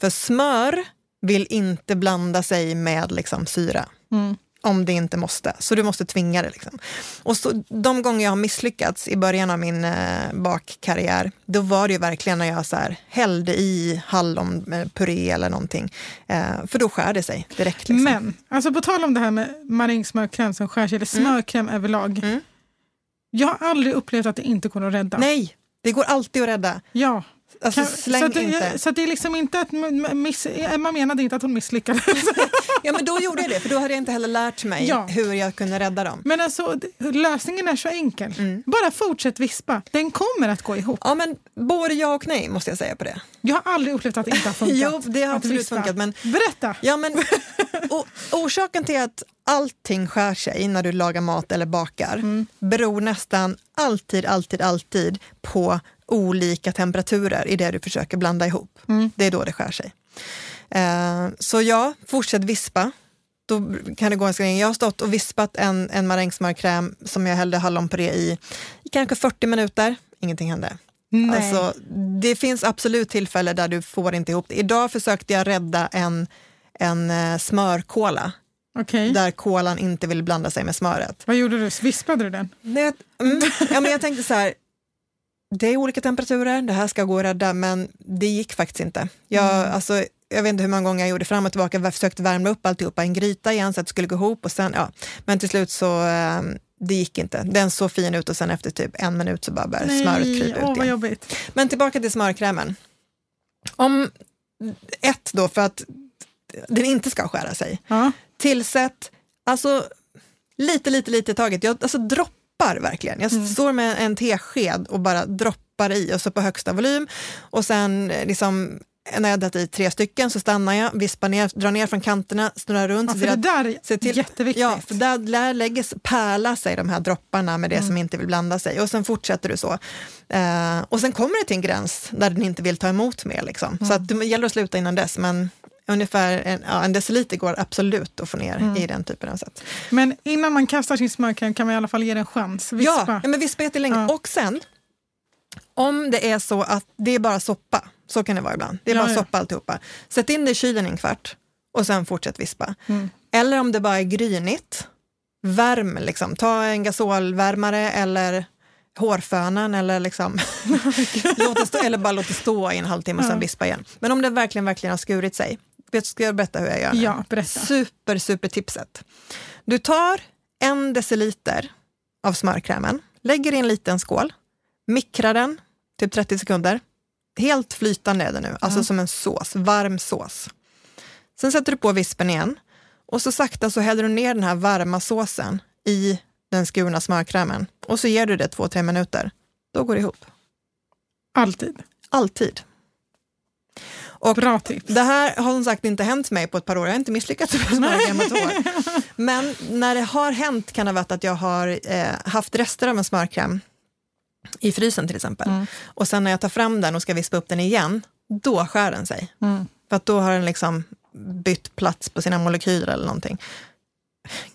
För smör vill inte blanda sig med liksom syra. Mm. Om det inte måste. Så du måste tvinga det. Liksom. Och så, de gånger jag har misslyckats i början av min eh, bakkarriär, då var det ju verkligen när jag så här, hällde i hallonpuré eller någonting. Eh, för då skär det sig direkt. Liksom. Men, alltså på tal om det här med marängsmörkräm som skär sig, eller smörkräm överlag. Mm. Jag har aldrig upplevt att det inte går att rädda. Nej, det går alltid att rädda. Ja. Alltså, Kan- så, det, så det är liksom inte att miss, Emma menade inte att hon misslyckades. Ja, men då gjorde jag det, för då hade jag inte heller lärt mig Ja. hur jag kunde rädda dem. Men alltså, lösningen är så enkel. Mm. Bara fortsätt vispa. Den kommer att gå ihop. Ja, men både ja och nej måste jag säga på det. Jag har aldrig upplevt att det inte har funkat. Jo, det har absolut vispa. funkat, men- Berätta! Ja, men o- orsaken till att allting skär sig när du lagar mat eller bakar Mm. beror nästan alltid, alltid, alltid på olika temperaturer i det du försöker blanda ihop. Mm. Det är då det skär sig. Eh, så ja, fortsätt vispa. Då kan det gå ganska länge. Jag har stått och vispat en, en marängsmörkräm som jag hällde hallonpuré i i kanske 40 minuter. Ingenting hände. Nej. Alltså, det finns absolut tillfällen där du får inte ihop det. Idag försökte jag rädda en, en eh, smörkola Okej. där kolan inte vill blanda sig med smöret. Vad gjorde du? Vispade du den? Det, mm, ja, men jag tänkte så här, det är olika temperaturer, det här ska gå att rädda, men det gick faktiskt inte. Jag, Mm. alltså, jag vet inte hur många gånger jag gjorde fram och tillbaka, jag försökte värma upp alltihopa i en gryta igen så att det skulle gå ihop. Och sen, ja. Men till slut så, eh, det gick inte. Den såg fin ut och sen efter typ en minut så bara började smöret krypa åh ut vad igen. jobbigt. Men tillbaka till smörkrämen. Om ett då, för att den inte ska skära sig. Ja. Tillsätt, alltså lite, lite, lite i taget. Jag alltså, droppar verkligen. Jag Mm. står med en tesked och bara droppar i och så på högsta volym. Och sen eh, liksom, när jag dragit i tre stycken så stannar jag, vispar ner, drar ner från kanterna, snurrar runt. Ja, för det där är Se till, jätteviktigt. Ja, för där lär lägger, pärla sig de här dropparna med det Mm. som inte vill blanda sig och sen fortsätter du så. Eh, och sen kommer det till en gräns där den inte vill ta emot mer. Liksom. Så Mm. att det gäller att sluta innan dess, men ungefär en, ja, en deciliter går absolut att få ner Mm. i den typen av sätt. Men innan man kastar sin smörkräm kan man i alla fall ge den en chans. Ja, Vispa. ja, men vispa jättelänge. Ja. Och sen, om det är så att det är bara soppa, så kan det vara ibland, det är Ja, bara ja. soppa alltihopa. Sätt in det i kylen en kvart och sen fortsätt vispa. Mm. Eller om det bara är grynigt, värm liksom. Ta en gasolvärmare eller hårfönan eller liksom låt det stå, eller bara låt det stå i en halvtimme och sen Ja. vispa igen. Men om det verkligen, verkligen har skurit sig, ska jag berätta hur jag gör nu? Ja, berätta. Super, super tipset. Du tar en deciliter av smörkrämen, lägger i en liten skål, mikrar den typ 30 sekunder. Helt flytande är det nu, alltså som en sås, varm sås. Sen sätter du på vispen igen och så sakta så häller du ner den här varma såsen i den skurna smörkrämen och så ger du det två, tre minuter. Då går det ihop. Alltid. Alltid. Och Bra tips. det här har som sagt inte hänt mig på ett par år. Jag har inte misslyckats med smörkräm på ett år. Men när det har hänt kan det ha varit att jag har eh, haft rester av en smörkräm i frysen till exempel. Mm. Och sen när jag tar fram den och ska vispa upp den igen, då skär den sig. Mm. För att då har den liksom bytt plats på sina molekyler eller någonting.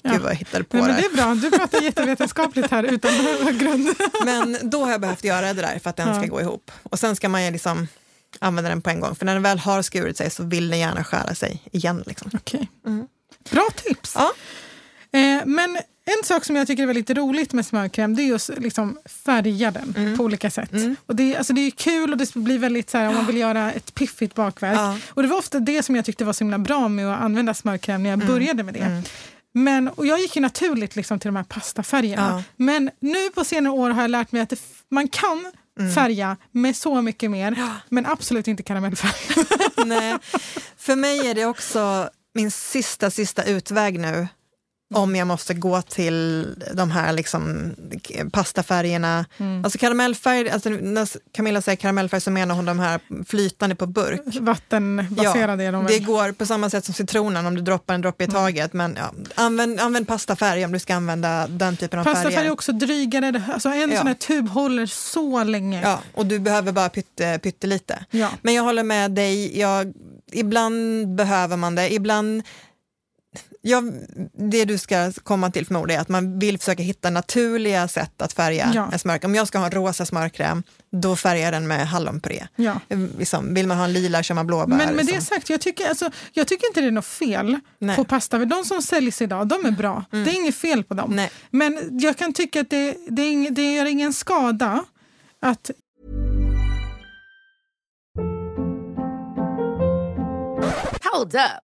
Gud Ja. vad jag hittade på Nej, men det. är bra, du pratar jättevetenskapligt här utan grund. Men då har jag behövt göra det där för att den ska Ja. gå ihop. Och sen ska man ju liksom använda den på en gång. För när den väl har skurit sig så vill den gärna skära sig igen. Liksom. Okej. Bra tips. Ja. Eh, men en sak som jag tycker är väldigt roligt med smörkräm det är just liksom färga den Mm. på olika sätt. Och det, är- alltså det är kul och det blir väldigt så här, om man vill göra ett piffigt bakverk. Ja. Och det var ofta det som jag tyckte var så himla bra med att använda smörkräm när jag Mm. började med det. Men, och jag gick ju naturligt liksom till de här pastafärgerna. Ja. Men nu på senare år har jag lärt mig att det, man kan Mm. färga med så mycket mer, men absolut inte karamellfärg. Nej. För mig är det också min sista, sista utväg nu. Om jag måste gå till de här liksom pastafärgerna. Mm. Alltså karamellfärg, alltså när Camilla säger karamellfärg så menar hon de här flytande på burk. Vattenbaserade är de det väl? går på samma sätt som citronen om du droppar en droppe i taget. Men ja, använd, använd pastafärg om du ska använda den typen av Pastafärg färger. är också drygare. Det- Alltså en Ja. sån här tub håller så länge. Ja, och du behöver bara pytte, pyttelite. Ja. Men jag håller med dig, jag, ibland behöver man det, ibland Ja, det du ska komma till förmodligen är att man vill försöka hitta naturliga sätt att färga Ja. en smörkräm. Om jag ska ha en rosa smörkräm, då färgar jag den med hallonpuré. Ja. Liksom, vill man ha en lila kör man blåbär. Men med det liksom. sagt, jag tycker, alltså, jag tycker inte det är något fel Nej. på pasta. De som säljs idag, de är bra. Det är inget fel på dem. Nej. Men jag kan tycka att det, det, är ing, det gör ingen skada att Hold up.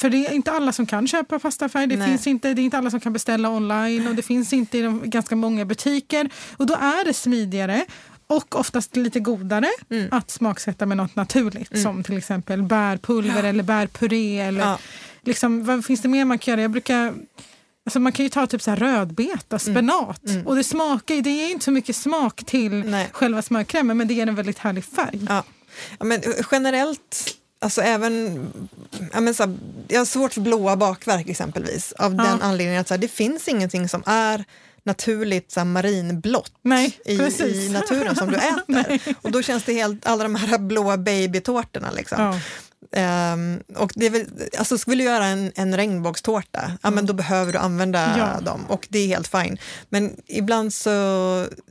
För det är inte alla som kan köpa pastafärg. Det, Nej. finns inte, det är inte alla som kan beställa online och det finns inte i de, ganska många butiker. Och då är det smidigare och oftast lite godare Mm. att smaksätta med något naturligt som till exempel bärpulver eller bärpuré. Eller Ja. liksom, vad finns det mer man kan göra? Jag brukar... Alltså man kan ju ta typ så här rödbeta, spenat. Och det smakar det ger inte så mycket smak till Mm. Nej. själva smörkrämen men det ger en väldigt härlig färg. Ja. Ja, men generellt, alltså även, ja, men så här, jag har svårt för blåa bakverk exempelvis. Av den anledningen att så här, det finns ingenting som är naturligt så här, marinblått Nej, i, i naturen som du äter. Och då känns det helt, alla de här blåa babytårtorna. Liksom. Ja. Ehm, och det är väl, alltså skulle du göra en, en regnbågstårta, ja, men då behöver du använda Ja. dem och det är helt fine. Men ibland så,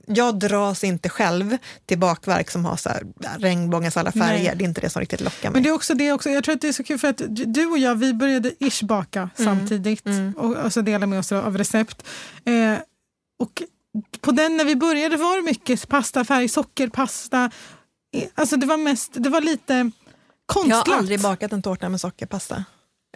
jag dras inte själv till bakverk som har så här, regnbågens alla färger. Nej. Det är inte det som riktigt lockar mig. Men det är också det också, jag tror att det är så kul för att du och jag vi började ish baka Mm. samtidigt och, och så dela med oss av recept. Eh, och på den när vi började var det mycket pastafärg, sockerpasta. Alltså det var mest, det var lite jag konstlat. har aldrig bakat en tårta med sockerpasta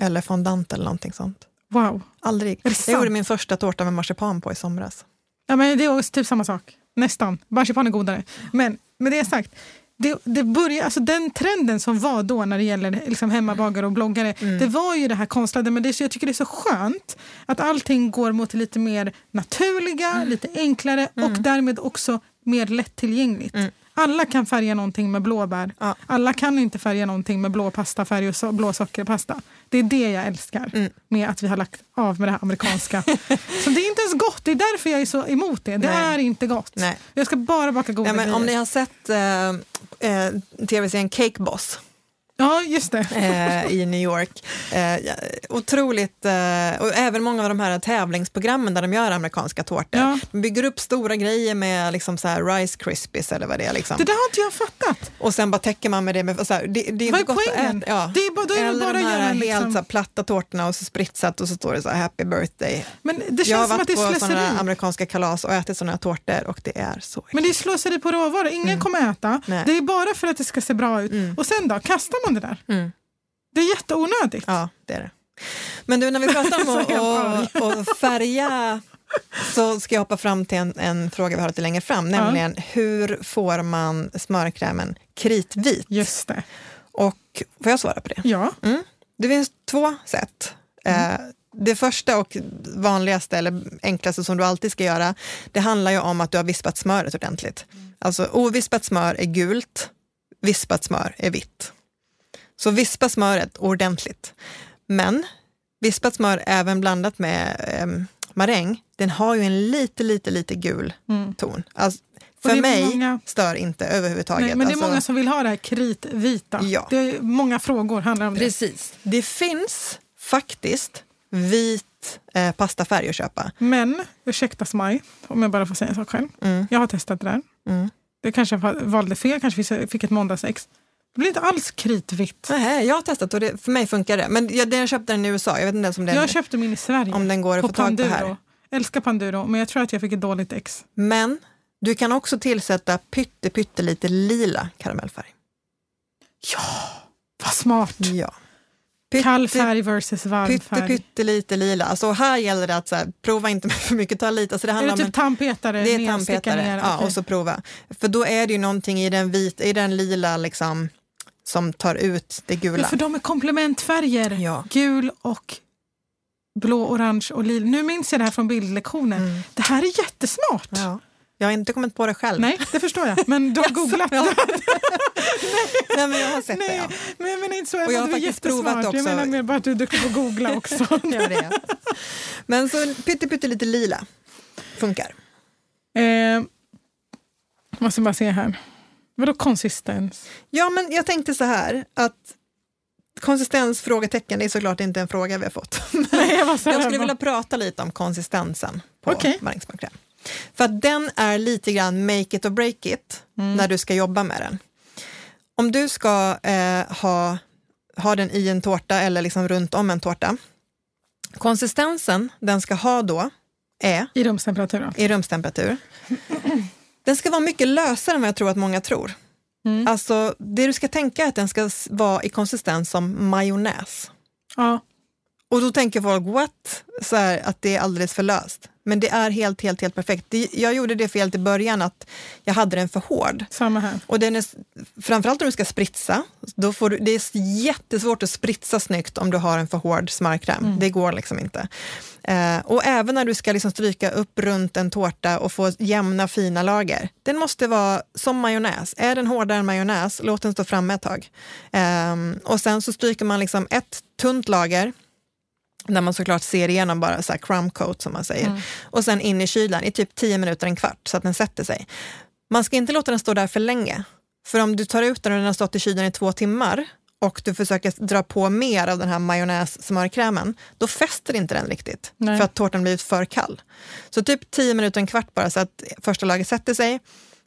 eller fondant eller någonting sånt. Wow. Aldrig. det Jag sant? gjorde min första tårta med marsipan på i somras. Ja, men det är typ samma sak. Nästan. Marsipan är godare. Men med det sagt, det, det börjar, alltså den trenden som var då när det gäller liksom hemmabagare och bloggare, Mm. det var ju det här konstlade. Men det, jag tycker det är så skönt att allting går mot lite mer naturliga, Mm. lite enklare och därmed också mer lättillgängligt. Alla kan färga någonting med blåbär. Ja. Alla kan inte färga någonting med blå pastafärg och so blå sockerpasta. Det är det jag älskar Mm. med att vi har lagt av med det här amerikanska. så det är inte ens gott. Det är därför jag är så emot det. Det Nej. är inte gott. Nej. Jag ska bara baka goda Ja, men grejer. om ni har sett eh, eh, tv-serien Cake Boss Ja, just det. eh, i New York. Eh, otroligt, eh, och även många av de här tävlingsprogrammen där de gör amerikanska tårtor. Ja. De bygger upp stora grejer med liksom så Rice Krispies eller vad det är. Liksom. Det där har inte jag fattat. Och sen bara täcker man med det. Med, så här, det, det är Vad är poängen? Ja. Det är bara- då är det eller bara de här en helt liksom- så här, platta tårtorna och så spritsat och så står det så här happy birthday. Men det jag har känns som varit att det är på sådana amerikanska kalas och ätit sådana här tårtor och det är så Men det är slöseri på råvaror. Ingen kommer äta. Mm. Nej. Mm. Det är bara för att det ska se bra ut. Och sen då? Kastar man det där? Det är jätteonödigt. Ja, det är det. Men du, när vi pratar om att färga så ska jag hoppa fram till en, en fråga vi har lite längre fram, nämligen hur får man smörkrämen kritvit? Just det. Och får jag svara på det? Ja. Mm. Det finns två sätt. Mm. Eh, det första och vanligaste eller enklaste som du alltid ska göra, det handlar ju om att du har vispat smöret ordentligt. Alltså ovispat smör är gult, vispat smör är vitt. Så vispa smöret ordentligt. Men vispat smör även blandat med eh, maräng, den har ju en lite, lite, lite gul ton. Alltså, det för mig många- stör inte överhuvudtaget. Nej, men det är Alltså, många som vill ha det här kritvita. Ja. Det är många frågor handlar om det. Precis. Det finns faktiskt vit eh, pastafärg att köpa. Men, ursäkta Smaj, om jag bara får säga en sak själv. Mm. Jag har testat det där. Det kanske jag valde fel, kanske fick ett måndagsex. Det blir inte alls kritvitt. Nej, jag har testat och det, för mig funkar det. Men jag, jag köpte den i USA, jag vet inte ens om den, Jag köpte min i Sverige. om den går att på få tag på här. Panduro. Älskar Panduro, men jag tror att jag fick ett dåligt ex. Men du kan också tillsätta pytte, pyttelite lila karamellfärg. Vad smart! Ja. Kall färg versus varm pytte, färg. pyttelite lila. Alltså här gäller det att så här, prova inte för mycket, ta lite. Alltså det Är handlar det om typ en, tandpetare? det är ner, tandpetare. Ner, Ja, okej. och så prova. För då är det ju någonting i den, vit, i den lila liksom, som tar ut det gula. Ja, för de är komplementfärger. Ja. Gul och blå, orange och lila. Nu minns jag det här från bildlektionen. Det här är jättesmart. Mm. Ja. Jag har inte kommit på det själv. Nej, det förstår jag. Men du har googlat. Ja. Nej, men jag har sett det. Nej, Ja. men jag menar inte så. Och jag har faktiskt provat också. Jag menar mer bara att du är duktig på att googla också. Ja, det är. Men så pytte lite lila funkar. eh, måste bara se här. Vadå konsistens? Ja, men jag tänkte så här att konsistens, frågetecken, är såklart inte en fråga vi har fått. Nej, jag, Jag skulle vilja prata lite om konsistensen på Okej. marängsmörkräm. För att den är lite grann make it or break it Mm. när du ska jobba med den. Om du ska eh, ha, ha den i en tårta eller liksom runt om en tårta. Konsistensen den ska ha då är I rumstemperatur. i rumstemperatur. Den ska vara mycket lösare än vad jag tror att många tror. Mm. Alltså, det du ska tänka är att den ska vara i konsistens som majonnäs. Ja. Och då tänker folk, what? Så här, att det är alldeles för löst. Men det är helt, helt, helt perfekt. Det, jag gjorde det felet i början att jag hade den för hård. Samma här. Och den är, framförallt när du ska spritsa, då får du, det är jättesvårt att spritsa snyggt om du har en för hård smörkräm. Det går liksom inte. Eh, och även när du ska liksom stryka upp runt en tårta och få jämna fina lager. Den måste vara som majonnäs. Är den hårdare än majonnäs, låt den stå framme ett tag. Ehm, och sen så stryker man liksom ett tunt lager där man såklart ser igenom bara så här crumb coat som man säger. Och sen in i kylen i typ 10 minuter, en kvart, så att den sätter sig. Man ska inte låta den stå där för länge. För om du tar ut den och den har stått i kylen i två timmar och du försöker dra på mer av den här majonnäs-smörkrämen, då fäster inte den riktigt. Nej. För att tårtan blivit för kall. Så typ 10 minuter, en kvart bara så att första laget sätter sig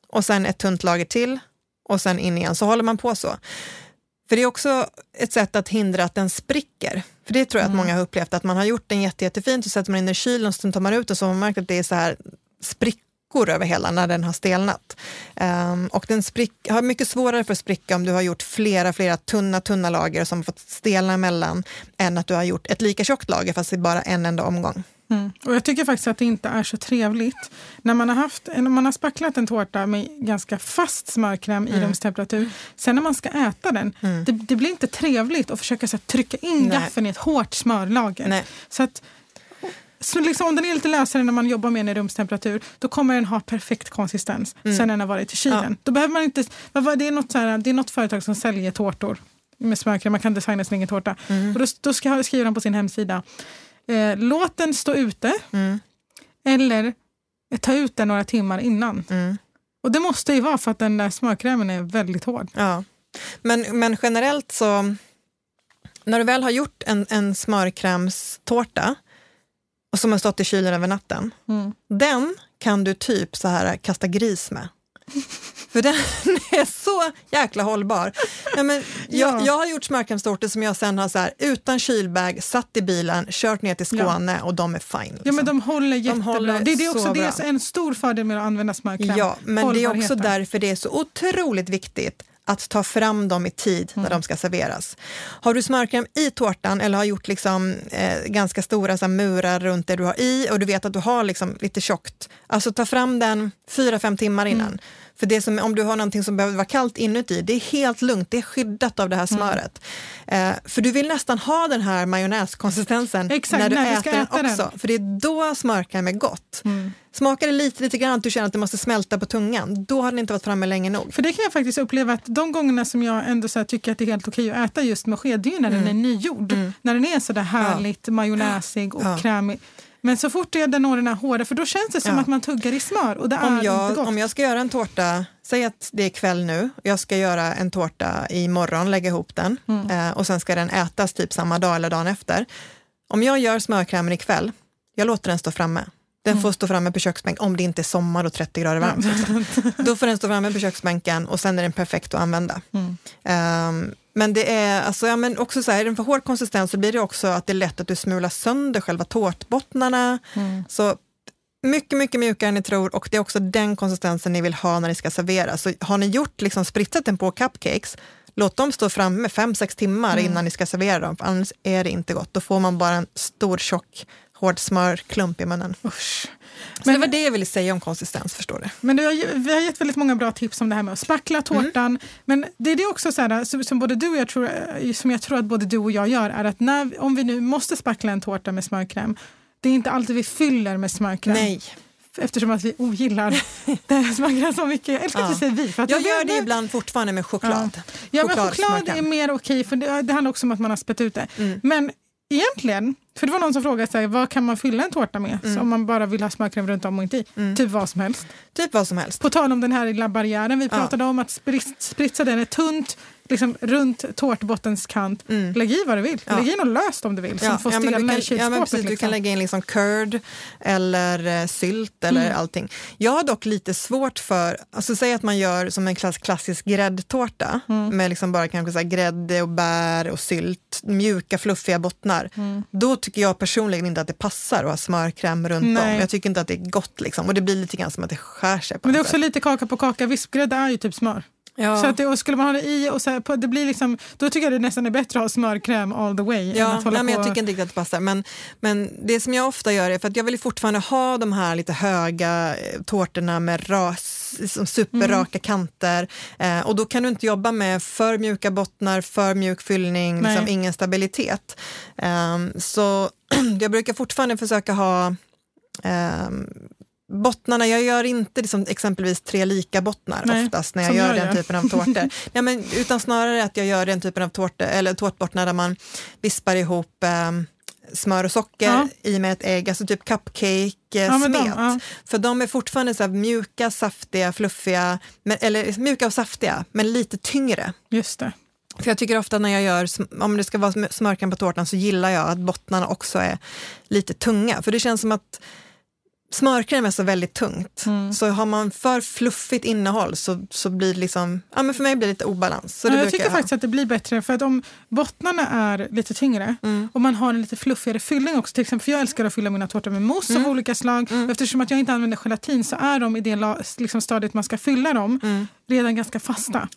och sen ett tunt lager till och sen in igen. Så håller man på så. För det är också ett sätt att hindra att den spricker. För det tror jag att många har upplevt, att man har gjort den jätte, jättefint och sätter man in den i kylen och sen tar man ut den så har man märkt att det är så här sprickor över hela när den har stelnat. Ehm, och den sprick, har mycket svårare för att spricka om du har gjort flera, flera tunna, tunna lager som fått stelna emellan än att du har gjort ett lika tjockt lager fast i bara en enda omgång. Mm. Och jag tycker faktiskt att det inte är så trevligt när man har, haft, när man har spacklat en tårta med ganska fast smörkräm Mm. i rumstemperatur. Sen när man ska äta den, det, det blir inte trevligt att försöka så här, trycka in Nej. gaffeln i ett hårt smörlager. Nej. Så att, så liksom, om den är lite lösare när man jobbar med den i rumstemperatur, då kommer den ha perfekt konsistens sen när den har varit i kylen. Mm. Ja. Då behöver man inte, det, är något så här, det är något företag som säljer tårtor med smörkräm, man kan designa sin egen tårta. Mm. Och då, då ska, skriver de på sin hemsida, eh, låt den stå ute Mm. eller ta ut den några timmar innan. Mm. Och det måste ju vara för att den där smörkrämen är väldigt hård. Ja. Men, men generellt så, när du väl har gjort en, en smörkrämstårta och som har stått i kylen över natten, Mm. den kan du typ så här kasta gris med. För den är så jäkla hållbar. Nej, men jag, Ja. jag har gjort smörkrämstårtor som jag sen har så här, utan kylbag satt i bilen, kört ner till Skåne och de är fine. Liksom. Ja, men de håller jättebra. håller det, det är också så det är en stor fördel med att använda smörkräm. Ja, men det är också därför det är så otroligt viktigt att ta fram dem i tid Mm. när de ska serveras. Har du smörkräm i tårtan eller har gjort liksom, eh, ganska stora så här, murar runt det du har i och du vet att du har liksom, lite tjockt, alltså ta fram den fyra, fem timmar innan. För det som, om du har någonting som behöver vara kallt inuti, det är helt lugnt, det är skyddat av det här Mm. smöret. Eh, för du vill nästan ha den här majonnäskonsistensen Exakt, när du när äter den äta den. också. För det är då smörkräm är gott. Mm. Smakar det lite, lite grann att du känner att det måste smälta på tungan, då har den inte varit framme länge nog. För det kan jag faktiskt uppleva att de gångerna som jag ändå så tycker att det är helt okej att äta just med sked, det är ju när den är nygjord. När den är så där härligt majonnäsig och Mm. Ja. krämig. Men så fort den når den här hårda, för då känns det som Ja. att man tuggar i smör och det Om är inte jag, gott. om jag ska göra en tårta, säg att det är kväll nu, jag ska göra en tårta imorgon, lägga ihop den Mm. eh, och sen ska den ätas typ samma dag eller dagen efter. Om jag gör smörkrämen ikväll, jag låter den stå framme. Den Mm. får stå framme på köksbänk om det inte är sommar och 30 grader varmt. Då får den stå framme på köksbänken och sen är den perfekt att använda. Mm. Ehm, men det är alltså, ja, men också så här, är den för hård konsistens så blir det också att det är lätt att du smular sönder själva tårtbottnarna. Mm. Så mycket, mycket mjukare än ni tror och det är också den konsistensen ni vill ha när ni ska servera. Så har ni gjort, liksom spritsat den på cupcakes, låt dem stå framme fem sex timmar Mm. innan ni ska servera dem, för annars är det inte gott. Då får man bara en stor tjock hård smörklump i munnen. Usch. Så Men- det var det jag ville säga om konsistens, förstår du? Men du har, vi har gett väldigt många bra tips om det här med att spackla tårtan. Mm. Men det är det också så här, som, som både du och jag tror, eh, som jag tror att både du och jag gör, är att när, om vi nu måste spackla en tårta med smörkräm, det är inte alltid vi fyller med smörkräm. Nej. Eftersom att vi ogillar det smörkräm så mycket. Jag älskar att Ja. du säger vi. För att Jag gör det ibland fortfarande med choklad. Ja, men choklad Chokladsmörkräm. är mer okej, för det, det handlar också om att man har spett ut det. Mm. Men egentligen, för det var någon som frågade sig, vad kan man fylla en tårta med? Mm. Om man bara vill ha smörkräm runt om och inte i. Typ vad som helst. Typ vad som helst. På tal om den här lilla barriären vi pratade om, att spritsa den är tunt liksom runt tårtbottens kant. Lägg i vad du vill. Ja. Lägg i något löst om du vill, som får du stelna kan, i kylskåpet. ja, men precis, du liksom. kan lägga in liksom curd eller eh, sylt eller Mm. allting. Jag har dock lite svårt för, alltså säg att man gör som en klass, klassisk gräddtårta Mm. med liksom bara kanske så här grädde och bär och sylt, mjuka fluffiga bottnar. Mm. Då tycker jag personligen inte att det passar att ha smörkräm runt om. Nej. Jag tycker inte att det är gott liksom. och det blir lite grann som att det skär sig. Men det är också lite kaka på kaka. Vispgrädde är ju typ smör. Ja. Så att det, och skulle man ha det i, och så här, på, det blir liksom, då tycker jag det nästan är bättre att ha smörkräm all the way. än Ja, nej, men jag tycker inte riktigt att det passar. Men, men det som jag ofta gör är för att jag vill fortfarande ha de här lite höga eh, tårtorna med ras, som superraka kanter. Eh, och då kan du inte jobba med för mjuka bottnar, för mjuk fyllning, Nej. liksom ingen stabilitet. Ehm, så jag brukar fortfarande försöka ha ehm, Bottnarna, jag gör inte liksom exempelvis tre lika bottnar Nej, oftast när jag gör jag den gör. typen av tårtor. Nej, men, utan snarare att jag gör den typen av tårtor, eller tårtbottnar där man vispar ihop ehm, smör och socker Ja. i med ett ägg, alltså typ cupcake eh, Ja, de, ja. För de är fortfarande så mjuka, saftiga, fluffiga, men, eller mjuka och saftiga, men lite tyngre. Just det. För jag tycker ofta när jag gör, om det ska vara sm- smörkräm på tårtan så gillar jag att bottnarna också är lite tunga. För det känns som att smörkräm är så väldigt tungt. Mm. Så har man för fluffigt innehåll så, så blir det liksom, ja men för mig blir det lite obalans. Så det Ja, jag tycker ha. faktiskt att det blir bättre för att om bottnarna är lite tyngre Mm. och man har en lite fluffigare fyllning också. Till exempel, för jag älskar att fylla mina tårtor med mousse Mm. av olika slag. Och Eftersom att jag inte använder gelatin så är de i det liksom stadiet man ska fylla dem redan ganska fasta. Mm.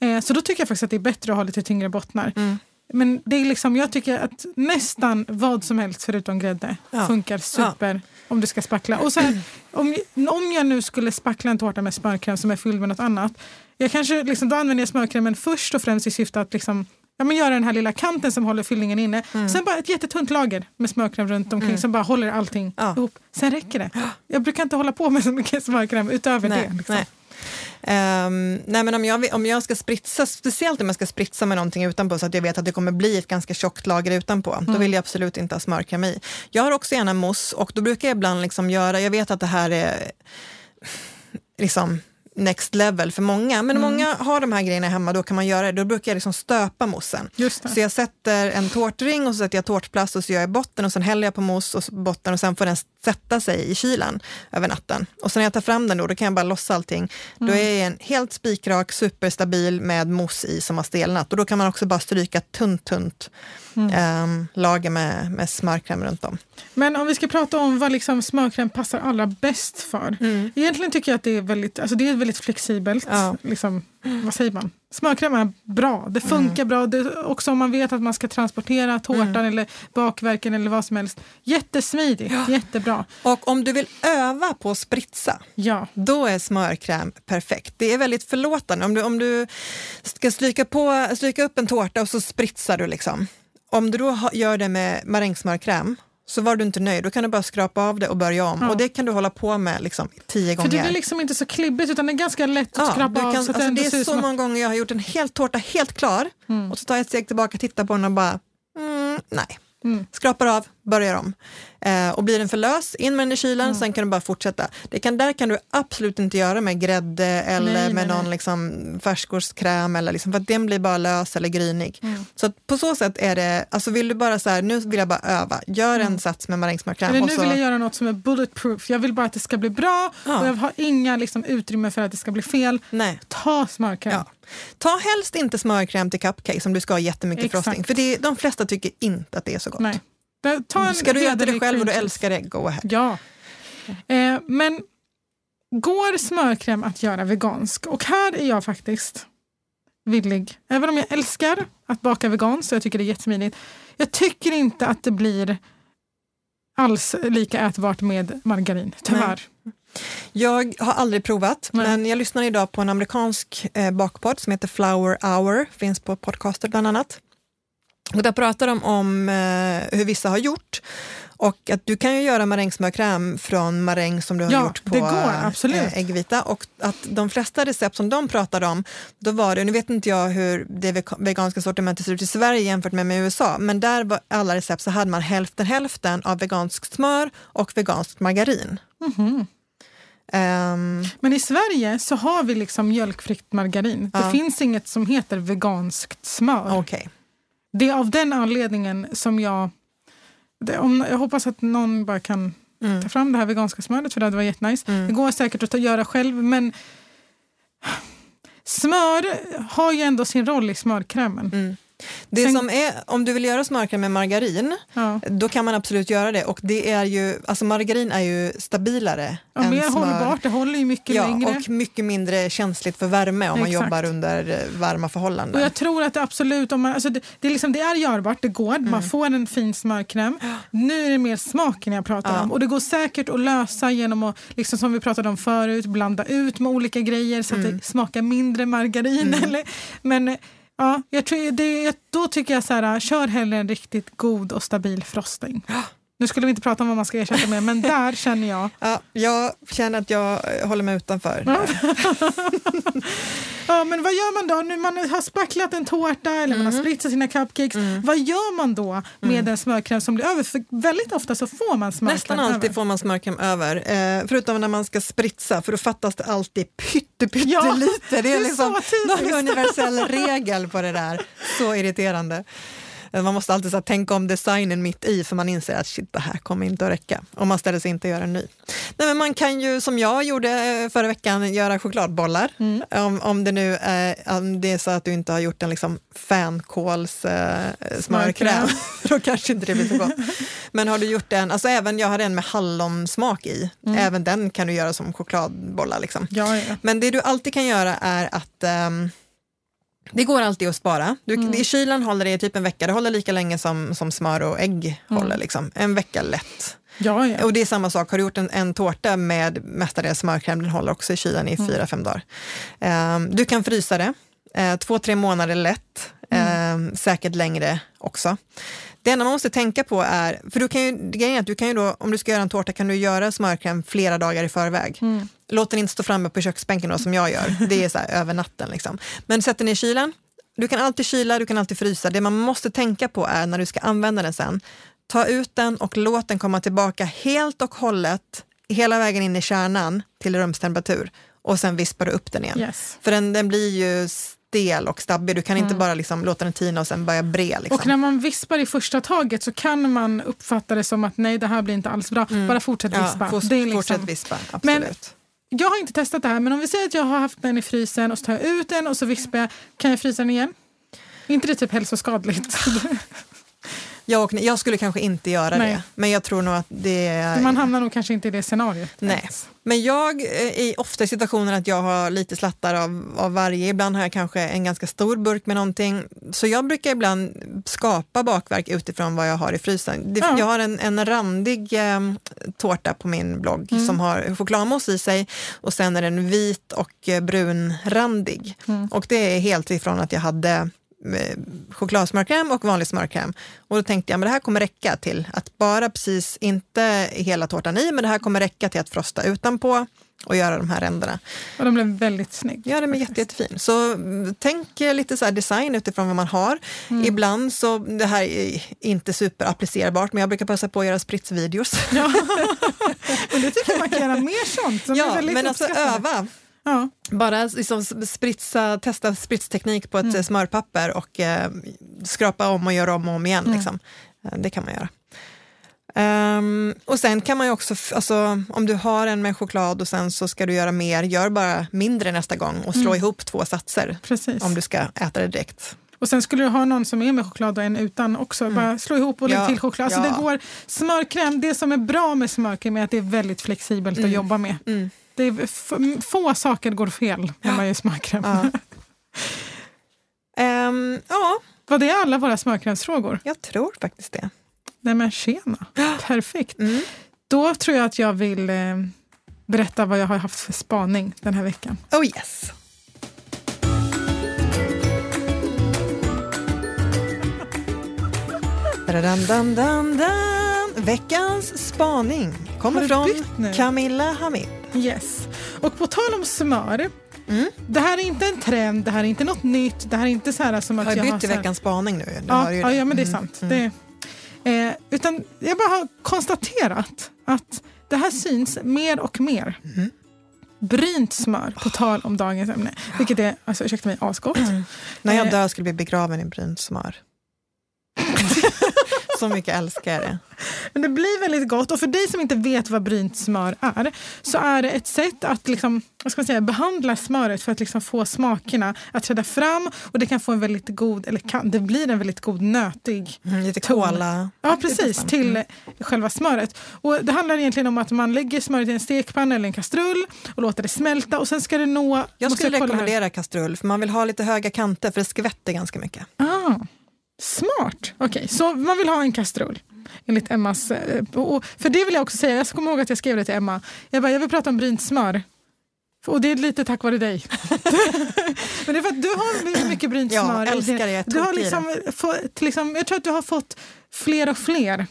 Ja. Eh, så då tycker jag faktiskt att det är bättre att ha lite tyngre bottnar. Mm. Men det är liksom, jag tycker att nästan vad som helst förutom grädde Ja. funkar super om du ska spackla. Och här, om, om jag nu skulle spackla en tårta med smörkräm som är fylld med något annat. Jag kanske, liksom, då använder jag smörkrämen först och främst i syfte att liksom, ja, men göra den här lilla kanten som håller fyllningen inne. Mm. Sen bara ett jättetunt lager med smörkräm runt omkring som bara håller allting Ja. ihop. Sen räcker det. Jag brukar inte hålla på med så mycket smörkräm utöver Nej, det. Liksom. nej. Ehm, nej men om jag, om jag ska spritsa, speciellt om jag ska spritsa med någonting utanpå så att jag vet att det kommer bli ett ganska tjockt lager utanpå, Mm. då vill jag absolut inte ha smörkräm i. Jag har också gärna mousse och då brukar jag ibland liksom göra, jag vet att det här är liksom next level för många, men Mm. många har de här grejerna hemma, då kan man göra det. Då brukar jag liksom stöpa moussen. Så jag sätter en tårtring och så sätter jag tårtplast och så gör jag botten och sen häller jag på mousse och botten och sen får den sätta sig i kylen över natten. Och sen när jag tar fram den då, då kan jag bara lossa allting. Då är den helt spikrak, superstabil med mousse i som har stelnat och då kan man också bara stryka tunt, tunt ehm, lager med, med smörkräm runt om. Men om vi ska prata om vad liksom smörkräm passar allra bäst för. Egentligen tycker jag att det är väldigt, alltså det är väldigt flexibelt. Ja. Liksom, vad säger man? Smörkräm är bra. Det funkar bra. Det, också om man vet att man ska transportera tårtan eller bakverken eller vad som helst. Jättesmidigt, jättebra. Och om du vill öva på att spritsa, Ja. då är smörkräm perfekt. Det är väldigt förlåtande. Om du, om du ska stryka, på, stryka upp en tårta och så spritsar du. liksom. Om du då gör det med marängsmörkräm så var du inte nöjd, då kan du bara skrapa av det och börja om. Ja. Och det kan du hålla på med liksom, tio För gånger. det blir liksom inte så klibbigt utan det är ganska lätt att Ja, skrapa du av. kan, så alltså, det är så många gånger jag har gjort en hel tårta helt klar och så tar jag ett steg tillbaka, tittar på den och bara, mm, nej. Mm. Skrapar av, börjar om. Eh, och blir den för lös, in med den i kylen, Mm. sen kan du bara fortsätta. Det kan, där kan du absolut inte göra med grädde eller Nej, med nej, någon nej. Liksom, färskgårdskräm, eller liksom, för att den blir bara lös eller grynig. Mm. Så på så sätt är det, alltså vill du bara så här, nu vill jag bara öva, gör en sats med marängsmörkräm. Mm. Eller nu så, vill jag göra något som är bulletproof. Jag vill bara att det ska bli bra Ja. och jag har inga liksom, utrymme för att det ska bli fel. nej. Ta smörkräm. Ja. Ta helst inte smörkräm till cupcake om du ska ha jättemycket Exakt. frosting. För det, de flesta tycker inte att det är så gott. Nej. Ta en Ska du äta det själv och du älskar det, go ahead. Ja. Eh, men går smörkräm att göra vegansk? Och här är jag faktiskt villig. Även om jag älskar att baka veganskt och jag tycker det är jättesmidigt. Jag tycker inte att det blir alls lika ätbart med margarin, tyvärr. Jag har aldrig provat, Nej. men jag lyssnar idag på en amerikansk eh, bakpodd som heter Flower Hour, finns på podcaster bland annat. Och där pratar de om eh, hur vissa har gjort och att du kan ju göra marängsmörkräm från maräng som du har Ja, gjort på det går, eh, äggvita och att de flesta recept som de pratade om, då var det, nu vet inte jag hur det vega- veganska sortimentet ser ut i Sverige jämfört med, med USA, men där var alla recept så hade man hälften hälften av veganskt smör och veganskt margarin. Mhm. Ehm, Men i Sverige så har vi liksom mjölkfritt margarin. Det Ja. finns inget som heter veganskt smör. Okej. Det är av den anledningen som jag... Det, om, jag hoppas att någon bara kan Mm. ta fram det här veganska smöret för det hade varit jättenice. Det går säkert att ta, göra själv men smör har ju ändå sin roll i smörkrämen. Mm. Det Sen- som är, om du vill göra smörkräm med margarin, Ja. då kan man absolut göra det. Och det är ju, alltså margarin är ju stabilare Ja, än mer smör. hållbart, det håller ju mycket Ja, längre. och mycket mindre känsligt för värme om man Exakt. jobbar under eh, varma förhållanden. Och jag tror att det absolut, om man, alltså det, det, är liksom, det är görbart, det går, Mm. man får en fin smörkräm. Nu är det mer smaken jag pratar Ja. om. Och det går säkert att lösa genom att, liksom som vi pratade om förut, blanda ut med olika grejer så att Mm. det smakar mindre margarin. Eller, men ja, jag tror det, då tycker jag så här, kör hellre en riktigt god och stabil frosting. Nu skulle vi inte prata om vad man ska ersätta med, men där känner jag Ja, jag känner att jag håller mig utanför. Ja, men vad gör man då? Nu man har spacklat en tårta eller Mm. man har spritsat sina cupcakes. Vad gör man då med en smörkräm som blir över? För väldigt ofta så får man smörkräm Nästan alltid över. får man smörkräm över, eh, förutom när man ska spritsa för då fattas det alltid pytte, pytte Ja. Det är, det är liksom någon universell regel på det där. Så irriterande. Eh, Man måste alltid så tänka om designen mitt i för man inser att shit, det här kommer inte att räcka. Och man ställer sig inte att göra en ny. Nej, men man kan ju, som jag gjorde eh, förra veckan, göra chokladbollar. Mm. Om, om det nu är, om det är så att du inte har gjort en liksom fänkåls eh, smörkräm, då kanske inte det blir så gott. Men har du gjort en, alltså även jag hade en med hallonsmak i, även den kan du göra som chokladbollar. Liksom. Ja, ja. Men det du alltid kan göra är att ehm, det går alltid att spara. Du, Mm. I kylen håller det typ en vecka. Det håller lika länge som, som smör och ägg håller. Liksom. En vecka lätt. ja, ja. Och det är samma sak. Har du gjort en, en tårta med mestadels smörkräm, den håller också i kylen i fyra, fem dagar. Ehm, du kan frysa det. Uh, två, tre månader lätt. Ehm, säkert längre också. Det enda man måste tänka på är, för du kan ju, grejen är att du kan ju då, om du ska göra en tårta kan du göra smörkräm flera dagar i förväg. Låt den inte stå framme på köksbänken då, som jag gör. Det är så här, över natten. Liksom. Men sätt den i kylen. Du kan alltid kyla, du kan alltid frysa. Det man måste tänka på är när du ska använda den sen, ta ut den och låt den komma tillbaka helt och hållet, hela vägen in i kärnan till rumstemperatur och sen vispar du upp den igen. Yes. För den, den blir ju stel och stabbig. Du kan inte bara liksom låta den tina och sen börja bre. Liksom. Och när man vispar i första taget så kan man uppfatta det som att nej, det här blir inte alls bra. Bara fortsätt vispa. Mm. ja, fort, det är liksom, Fortsätt vispa, Men- absolut. Jag har inte testat det här, men om vi säger att jag har haft den i frysen och så tar jag ut den och så vispar jag. Kan jag frysa den igen? Är inte det typ hälsoskadligt? Jag, och, jag skulle kanske inte göra Nej. det, men jag tror nog att det är... Man hamnar nog kanske inte i det scenariot. Nej. ens. Men jag är ofta i situationen att jag har lite slattar av, av varje. Ibland har jag kanske en ganska stor burk med någonting. Så jag brukar ibland skapa bakverk utifrån vad jag har i frysen. Det, Ja. Jag har en, en randig eh, tårta på min blogg som har chokladmousse i sig och sen är den vit och eh, brunrandig. Och det är helt ifrån att jag hade chokladsmörkräm och vanlig smörkräm. Och då tänkte jag, men det här kommer räcka till att bara precis, inte hela tårtan i, men det här kommer räcka till att frosta utanpå och göra de här ränderna. Och de blev väldigt snygg. Ja, den är jätte, jättefin. Så mm, tänk eh, lite så här design utifrån vad man har. Ibland så, det här är inte superapplicerbart, men jag brukar passa på att göra spritsvideos. Ja. Men det tycker jag man kan göra mer sånt. Ja, men alltså öva. Ja. Bara liksom spritsa, testa spritsteknik på ett Mm. eh, smörpapper och eh, skrapa om och göra om och om igen. Mm. Liksom. Eh, Det kan man göra. Ehm, och sen kan man ju också, alltså, om du har en med choklad och sen så ska du göra mer, gör bara mindre nästa gång och slå ihop två satser Mm. Precis. om du ska äta det direkt. Och sen skulle du ha någon som är med choklad och en utan också. Bara slå ihop och lägg Ja, till choklad. Så ja. det går, smörkräm, det som är bra med smörkräm är att det är väldigt flexibelt att jobba med. Det är, få saker går fel när man gör smörkräm. Ja. Ehm, ja, Var det alla våra smörkrämsfrågor? jag tror faktiskt det. Nej men tjena, perfekt. Mm. Då tror jag att jag vill eh, berätta vad jag har haft för spaning den här veckan. Oh yes! Dun, dun, dun. Veckans spaning kommer från? Camilla Hamid. Yes. Och på tal om smör. Mm. Det här är inte en trend, det här är inte något nytt. Det här är inte så här som att Jag har jag bytt har här- veckans spaning nu. Du Ja, ja, ja, men det är Mm, sant. mm. Det, eh, utan jag bara har konstaterat att det här syns mer och mer. Mm. Brynt smör, på tal om dagens ämne. Vilket är, alltså, ursäkta mig, asgott. När jag Eh. dör skulle bli begraven i brynt smör. Så mycket älskar jag det. Men det blir väldigt gott. Och för dig som inte vet vad brynt smör är så är det ett sätt att liksom, vad ska man säga, behandla smöret för att liksom få smakerna att träda fram. Och det kan få en väldigt god, eller kan, det blir en väldigt god nötig Mm, lite cola. Ja, precis. Till själva smöret. Och det handlar egentligen om att man lägger smöret i en stekpanna eller en kastrull och låter det smälta och sen ska det nå... Jag skulle här. rekommendera kastrull för man vill ha lite höga kanter för det skvätter ganska mycket. Ah, smart. Okej, så man vill ha en kastrull. Enligt Emmas... eh, Och för det vill jag också säga, jag kommer ihåg att jag skrev det till Emma. Jag bara, jag vill prata om brynt smör. Och det är lite tack vare dig. Men det är för att du har mycket brynt Ja, smör. i älskar det, jag Du har liksom fått, liksom, jag tror att du har fått fler och fler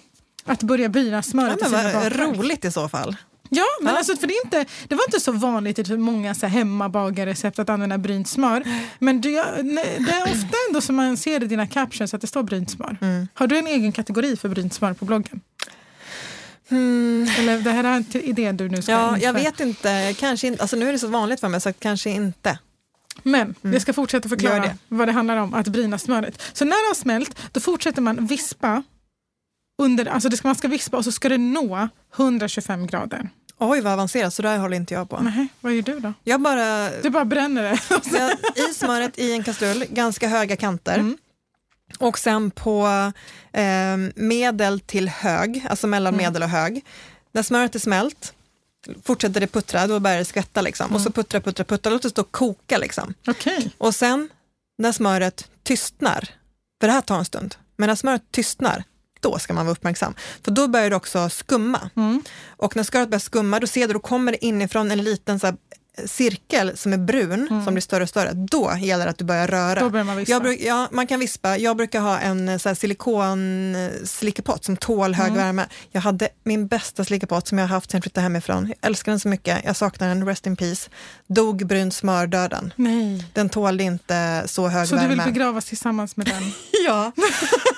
att börja bryna Ja, smöret sina vad roligt i så fall. Ja, men Ja. Alltså, för det, är inte, det var inte så vanligt i typ många så hemmabagarrecept att använda brynt smör. Men nej, det är ofta ändå som man ser i dina captions att det står brynt smör. Mm. Har du en egen kategori för brynt smör på bloggen? Eller det här är en idé du nu ska Mm. Ja, införa. jag vet inte. Kanske inte. Alltså nu är det så vanligt för mig så kanske inte. Men jag ska fortsätta förklara Mm. Det. vad det handlar om att bryna smöret. Så när det har smält, då fortsätter man vispa. Under, alltså det ska, man ska vispa och så ska det nå 125 grader. Oj, vad avancerat. Så där håller inte jag på. Nej, vad gör du då? Jag bara... Du bara bränner det. Jag, I smöret i en kastrull, ganska höga kanter. Mm. Och sen på eh, medel till hög, alltså mellan Mm. medel och hög. När smöret är smält fortsätter det puttra, då börjar det skvätta. Liksom. Och så Mm. puttra, puttra, puttra, låt det stå och koka. Liksom. Okej. Och sen när smöret tystnar, för det här tar en stund, men när smöret tystnar, då ska man vara uppmärksam. För då börjar det också skumma. Mm. Och när smöret börjar skumma, då ser du, då kommer det inifrån en liten så här, cirkel som är brun, som blir större och större. Då gäller det att du börjar röra. Mm. Då börjar man vispa. Bruk, ja, man kan vispa. Jag brukar ha en eh, så här, silikon eh, som tål hög Mm. värme. Jag hade min bästa slickepott som jag har haft sedan jag flyttade hemifrån. Jag älskar den så mycket. Jag saknar den, rest in peace. Dog brynt smördöden. Nej. Den tålde inte så hög Så du värme. vill begravas tillsammans med den? Ja.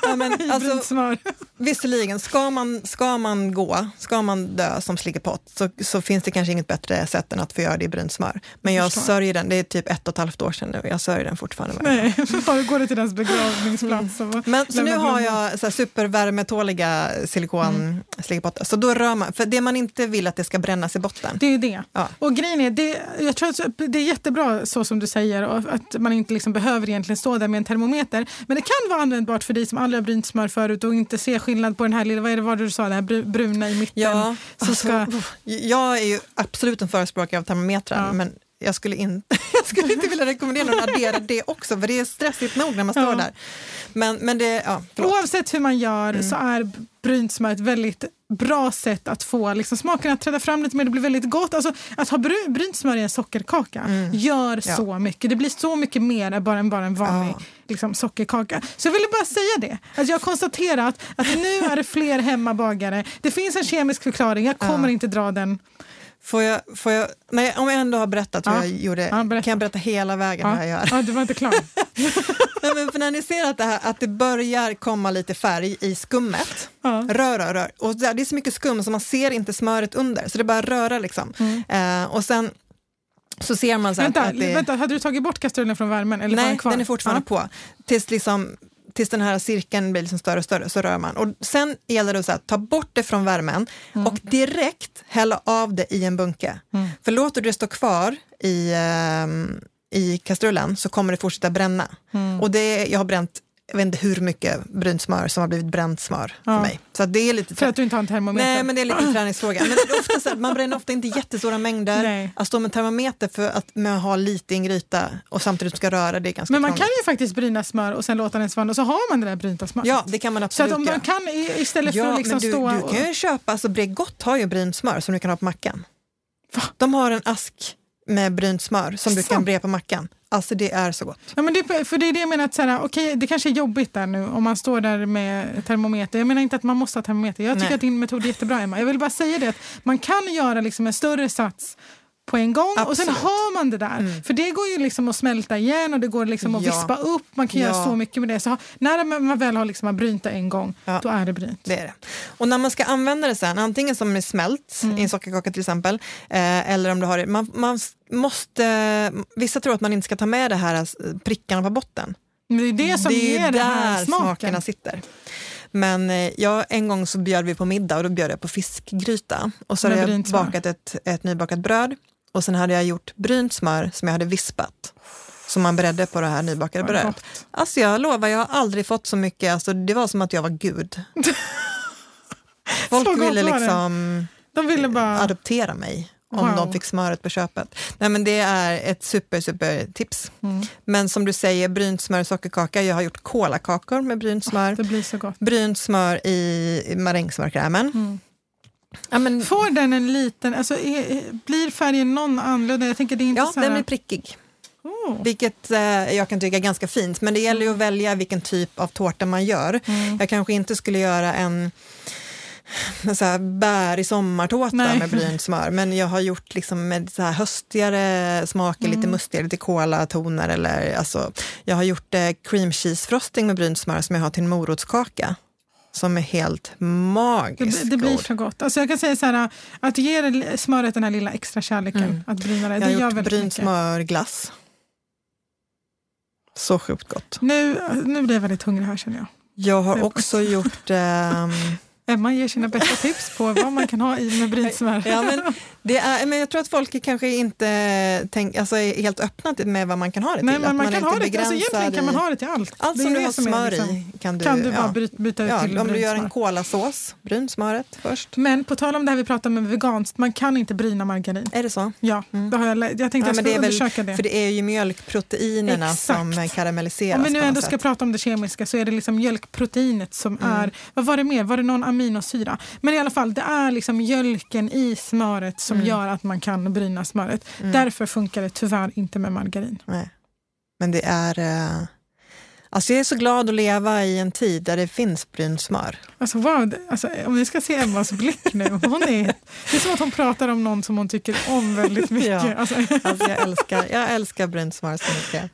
ja men, alltså, smör? visserligen, ska man, ska man gå, ska man dö som slickepott så, så finns det kanske inget bättre sätt än att få göra det i brynt bränt smör. Men jag förstår. sörjer den, det är typ ett och ett halvt år sedan nu, jag sörjer den fortfarande. Nej, bara går det till dens begravningsplats. och Men, så nu har jag så supervärmetåliga silikon Mm. Så då rör man, för det man inte vill att det ska brännas i botten. Det är ju det. Ja. Och grejen är, det, jag tror att det är jättebra så som du säger och att man inte liksom behöver egentligen stå där med en termometer. Men det kan vara användbart för dig som aldrig har brynt smör förut och inte ser skillnad på den här lilla, vad är det var du sa, det här bru- bruna i mitten. Ja, som alltså, ska, jag är ju absolut en förespråkare av termometrar, Ja. men jag skulle, inte, jag skulle inte vilja rekommendera någon att addera det också, för det är stressigt nog när man står Ja. där. Men, men det, ja, förlåt. Oavsett hur man gör Mm. så är brynt smör ett väldigt bra sätt att få liksom, smaken att träda fram lite mer. Det blir väldigt gott. Alltså, att ha bry- brynt smör i en sockerkaka gör Mm. Ja. så mycket. Det blir så mycket mer än bara en, bara en vanlig Ja. liksom, sockerkaka. Så jag ville bara säga det. Att jag har konstaterat att nu är det fler hemmabagare. Det finns en kemisk förklaring. Jag kommer inte dra den. Får jag, får jag, nej, om jag ändå har berättat hur Ja. jag gjorde, Ja, berätta. kan jag berätta hela vägen hur jag Ja, gör? ja, du var inte klar. Nej, men för när ni ser att det, här, att det börjar komma lite färg i skummet, Ja. rör, rör, rör. Och det är så mycket skum så man ser inte smöret under, så det bara röra liksom. Mm. Eh, och sen så ser man så vänta, att det, vänta, hade du tagit bort kastrullen från värmen? Eller var Nej, den, kvar? den är fortfarande på. Tills, liksom, tills den här cirkeln blir liksom större och större, så rör man. Och sen gäller det att ta bort det från värmen Mm. och direkt hälla av det i en bunke. För låter du det stå kvar i, ehm, i kastrullen så kommer det fortsätta bränna. Mm. Och det, jag har bränt, jag vet inte hur mycket brynt smör som har blivit bränt smör för Ja. mig. Så det är lite För att du inte har en termometer? Nej, men det är lite träningsfråga. Men det är ofta så här, man bränner ofta inte jättestora mängder. Nej. Att stå med termometer för att med att ha lite i en gryta och samtidigt ska röra, det är ganska Men man krångligt. kan ju faktiskt bryna smör och sen låta den svalna och så har man det där brynta smöret. Ja, det kan man så absolut att om man kan istället för ja, att liksom du, stå du kan ju köpa, alltså Bregott har ju brynt smör som du kan ha på mackan. Va? De har en ask med brynt smör som du Så? kan bre på mackan. Alltså det är så gott. Ja, men det, för det är det jag menar, att så här, okej, det kanske är jobbigt där nu om man står där med termometer. Jag menar inte att man måste ha termometer. Jag tycker Nej. att din metod är jättebra Emma. Jag vill bara säga det att man kan göra liksom en större sats på en gång och sen Absolut. har man det där. För det går ju liksom att smälta igen och det går liksom att Ja. vispa upp. Man kan göra Ja. så mycket med det. Så när man väl har liksom brynt det en gång, Ja. då är det brynt. Det är det. Och när man ska använda det sen, antingen som är smält Mm. i en sockerkaka till exempel, eh, eller om du har det, man, man måste, vissa tror att man inte ska ta med det här eh, prickarna på botten. Men det är det som det ger den här smaken. smakerna sitter. Men eh, jag, en gång så bjöd vi på middag och då bjöd jag på fiskgryta. Och så hade jag bakat ett, ett nybakat bröd och sen hade jag gjort brynt smör som jag hade vispat. Som man beredde på det här nybakade brödet. Alltså jag lovar, jag har aldrig fått så mycket, alltså det var som att jag var gud. Folk ville liksom De ville bara... adoptera mig om Wow. de fick smöret på köpet. Nej, men det är ett super, super tips. Mm. Men som du säger, brynt smör och sockerkaka. Jag har gjort kolakakor med brynt smör. Det blir så gott. Brynt smör i marängsmörkrämen. Mm. Ja, men, Får den en liten... Alltså, är, blir färgen någon annorlunda? Jag tänker det är inte ja, så här... den blir prickig. Oh. Vilket eh, jag kan tycka är ganska fint. Men det gäller ju att välja vilken typ av tårta man gör. Mm. Jag kanske inte skulle göra en så här bär i sommartårta Nej. med brynt smör. Men jag har gjort liksom med så här höstigare smaker, Mm. lite mustigare, lite kolatoner. Eller, alltså, jag har gjort eh, cream cheese frosting med brynt smör som jag har till en morotskaka. Som är helt Det, magiskt det blir så gott. Alltså jag kan säga så här, att ge det- smöret den här lilla extra kärleken, att bryna det, Jag det gör väldigt brynt mycket. smörglass. Så sjukt gott. Nu, nu blir jag väldigt hungrig här känner jag. Jag har Det också gjort... ehm, Emma ger sina bästa tips på vad man kan ha i med brynt smör. Ja, men det är, men jag tror att folk kanske inte tänk, alltså är helt öppna med vad man kan ha det till. Nej, men man är kan ha det, alltså egentligen kan man ha det till allt. Allt som du har som smör liksom- i kan du... Kan du bara ja. byta, ja, till Om du gör en kolasås, bryn smöret först. Men på tal om det här vi pratade om veganskt, man kan inte bryna margarin. Är det så? Ja, det har jag, jag tänkte Ja, jag det skulle är väl, undersöka det. för det är ju mjölkproteinerna Exakt. som karamelliseras Om vi nu ändå sätt. ska prata om det kemiska så är det liksom mjölkproteinet som Mm. är, vad var det mer, var det någon aminosyra? Men i alla fall, det är liksom mjölken i smöret som Mm. gör att man kan bryna smöret. Därför funkar det tyvärr inte med margarin. Nej. Men det är... eh, Alltså jag är så glad att leva i en tid där det finns brynt smör. Alltså, wow, alltså, om ni ska se Emmas blick nu, hon är, det är som att hon pratar om någon som hon tycker om väldigt mycket. Ja. Alltså, Alltså jag, älskar, jag älskar brynt smör så mycket.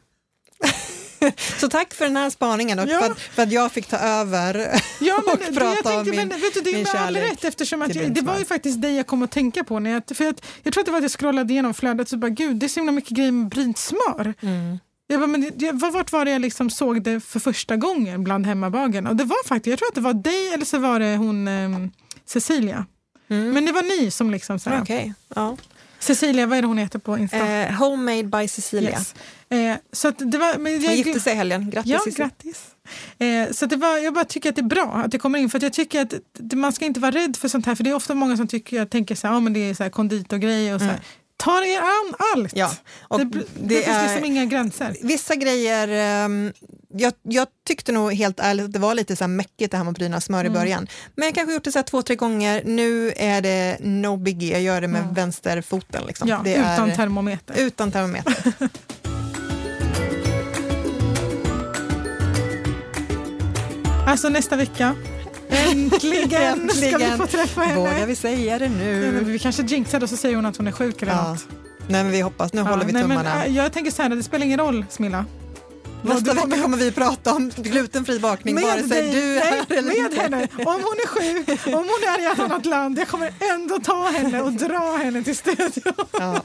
Så tack för den här spaningen och Ja. för, att, för att jag fick ta över Ja, men och jag prata om tänkte, min, men, vet du, det min kärlek. rätt eftersom att jag, det var ju faktiskt dig jag kom att tänka på. När jag, för att, jag tror att det var att jag scrollade igenom flödet så bara gud det är så himla mycket grejer med brynt smör. Mm. Jag bara, men var- vart var det jag liksom såg det för första gången bland hemmabagarna? Och det var faktiskt, jag tror att det var dig eller så var det hon ehm, Cecilia. Men det var ni som liksom så här, Mm. Okej, ja. Cecilia, vad är det hon heter på Insta? Eh, homemade by Cecilia. Yes. Eh, så det var, men Hon jag, gifte sig i helgen. Grattis Ja, grattis. Eh, så det var, jag bara tycker att det är bra att det kommer in. För att jag tycker att man ska inte vara rädd för sånt här. För det är ofta många som tycker, jag tänker så här, ja, men det är så här konditorgrejer och så här. Ta er an allt! Ja, och det, det, det finns liksom inga gränser. Vissa grejer, ehm, jag, jag tyckte nog helt ärligt att det var lite så här mäckigt det här med att bryna smör i Mm. början. Men jag kanske gjort det så här två, tre gånger. Nu är det no biggie, jag gör det med vänsterfoten. Liksom. Ja, det utan är, termometer. Utan termometer. Alltså nästa vecka, äntligen, ska vi Äntligen. få träffa henne. Vågar vi säga det Ja, men nu? vi kanske jinxade och så säger hon att hon är sjuk eller Ja. något. Nej men vi hoppas, nu håller vi nej, men, tummarna. äh, jag tänker så här, det spelar ingen roll Smilla. Nästa du vecka kommer vi prata om glutenfri bakning, vare sig du nej, är eller med inte. henne. Om hon är sjuk, om hon är i ett annat land, jag kommer ändå ta henne och dra henne till studion. Ja.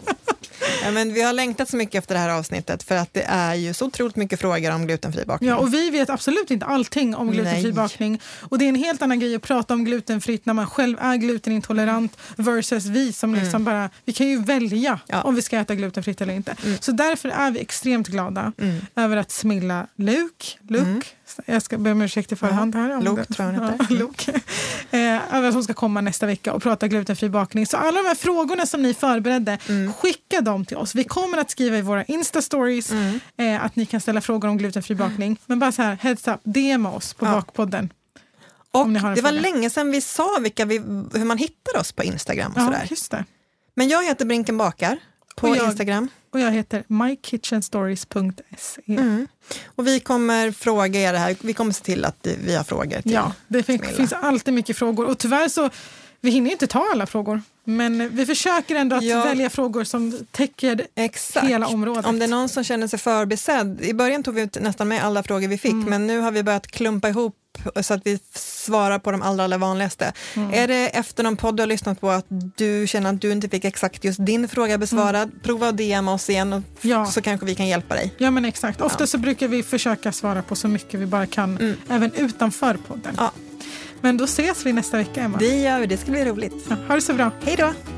Ja, men vi har längtat så mycket efter det här avsnittet för att det är ju så otroligt mycket frågor om glutenfri bakning. Ja, och vi vet absolut inte allting om glutenfri Nej. bakning. Och det är en helt annan grej att prata om glutenfritt när man själv är glutenintolerant versus vi som liksom bara, vi kan ju välja Mm. Ja. Mm. om vi ska äta glutenfritt eller inte. Så därför är vi extremt glada över att Smilla Luke, Luke jag ska be om ursäkt i förhand här. om Luke det- tror jag hon heter. Ja. Eh, hon ska komma nästa vecka och prata glutenfri bakning. Så alla de här frågorna som ni förberedde, Mm. skicka dem till oss. Vi kommer att skriva i våra Insta-stories Mm. eh, att ni kan ställa frågor om glutenfri bakning. Men bara så här, heads up, DMa oss på Ja. Bakpodden. och det var fråga. länge sedan vi sa vilka vi, hur man hittar oss på Instagram och Ja, sådär. Men jag heter Brinken bakar på Och jag- Instagram. Och jag heter mykitchenstories.se. Mm. Och vi kommer fråga er det här. Vi kommer se till att vi har frågor till Ja, det fin- Smilla. finns alltid mycket frågor. Och tyvärr så, vi hinner inte ta alla frågor. Men vi försöker ändå att Ja. välja frågor som täcker Exakt. hela området. Om det är någon som känner sig förbisedd. I början tog vi ut nästan med alla frågor vi fick, Mm. men nu har vi börjat klumpa ihop så att vi svarar på de allra, allra vanligaste. Mm. Är det efter någon podd du har lyssnat på att du känner att du inte fick exakt just din fråga besvarad, prova att DMa oss igen och Mm. Ja. så kanske vi kan hjälpa dig. Ja men exakt. Ofta så brukar vi försöka svara på så mycket vi bara kan, även utanför podden. Ja. Men då ses vi nästa vecka Emma. Det gör vi, det ska bli roligt. Ja, ha det så bra. Hej då!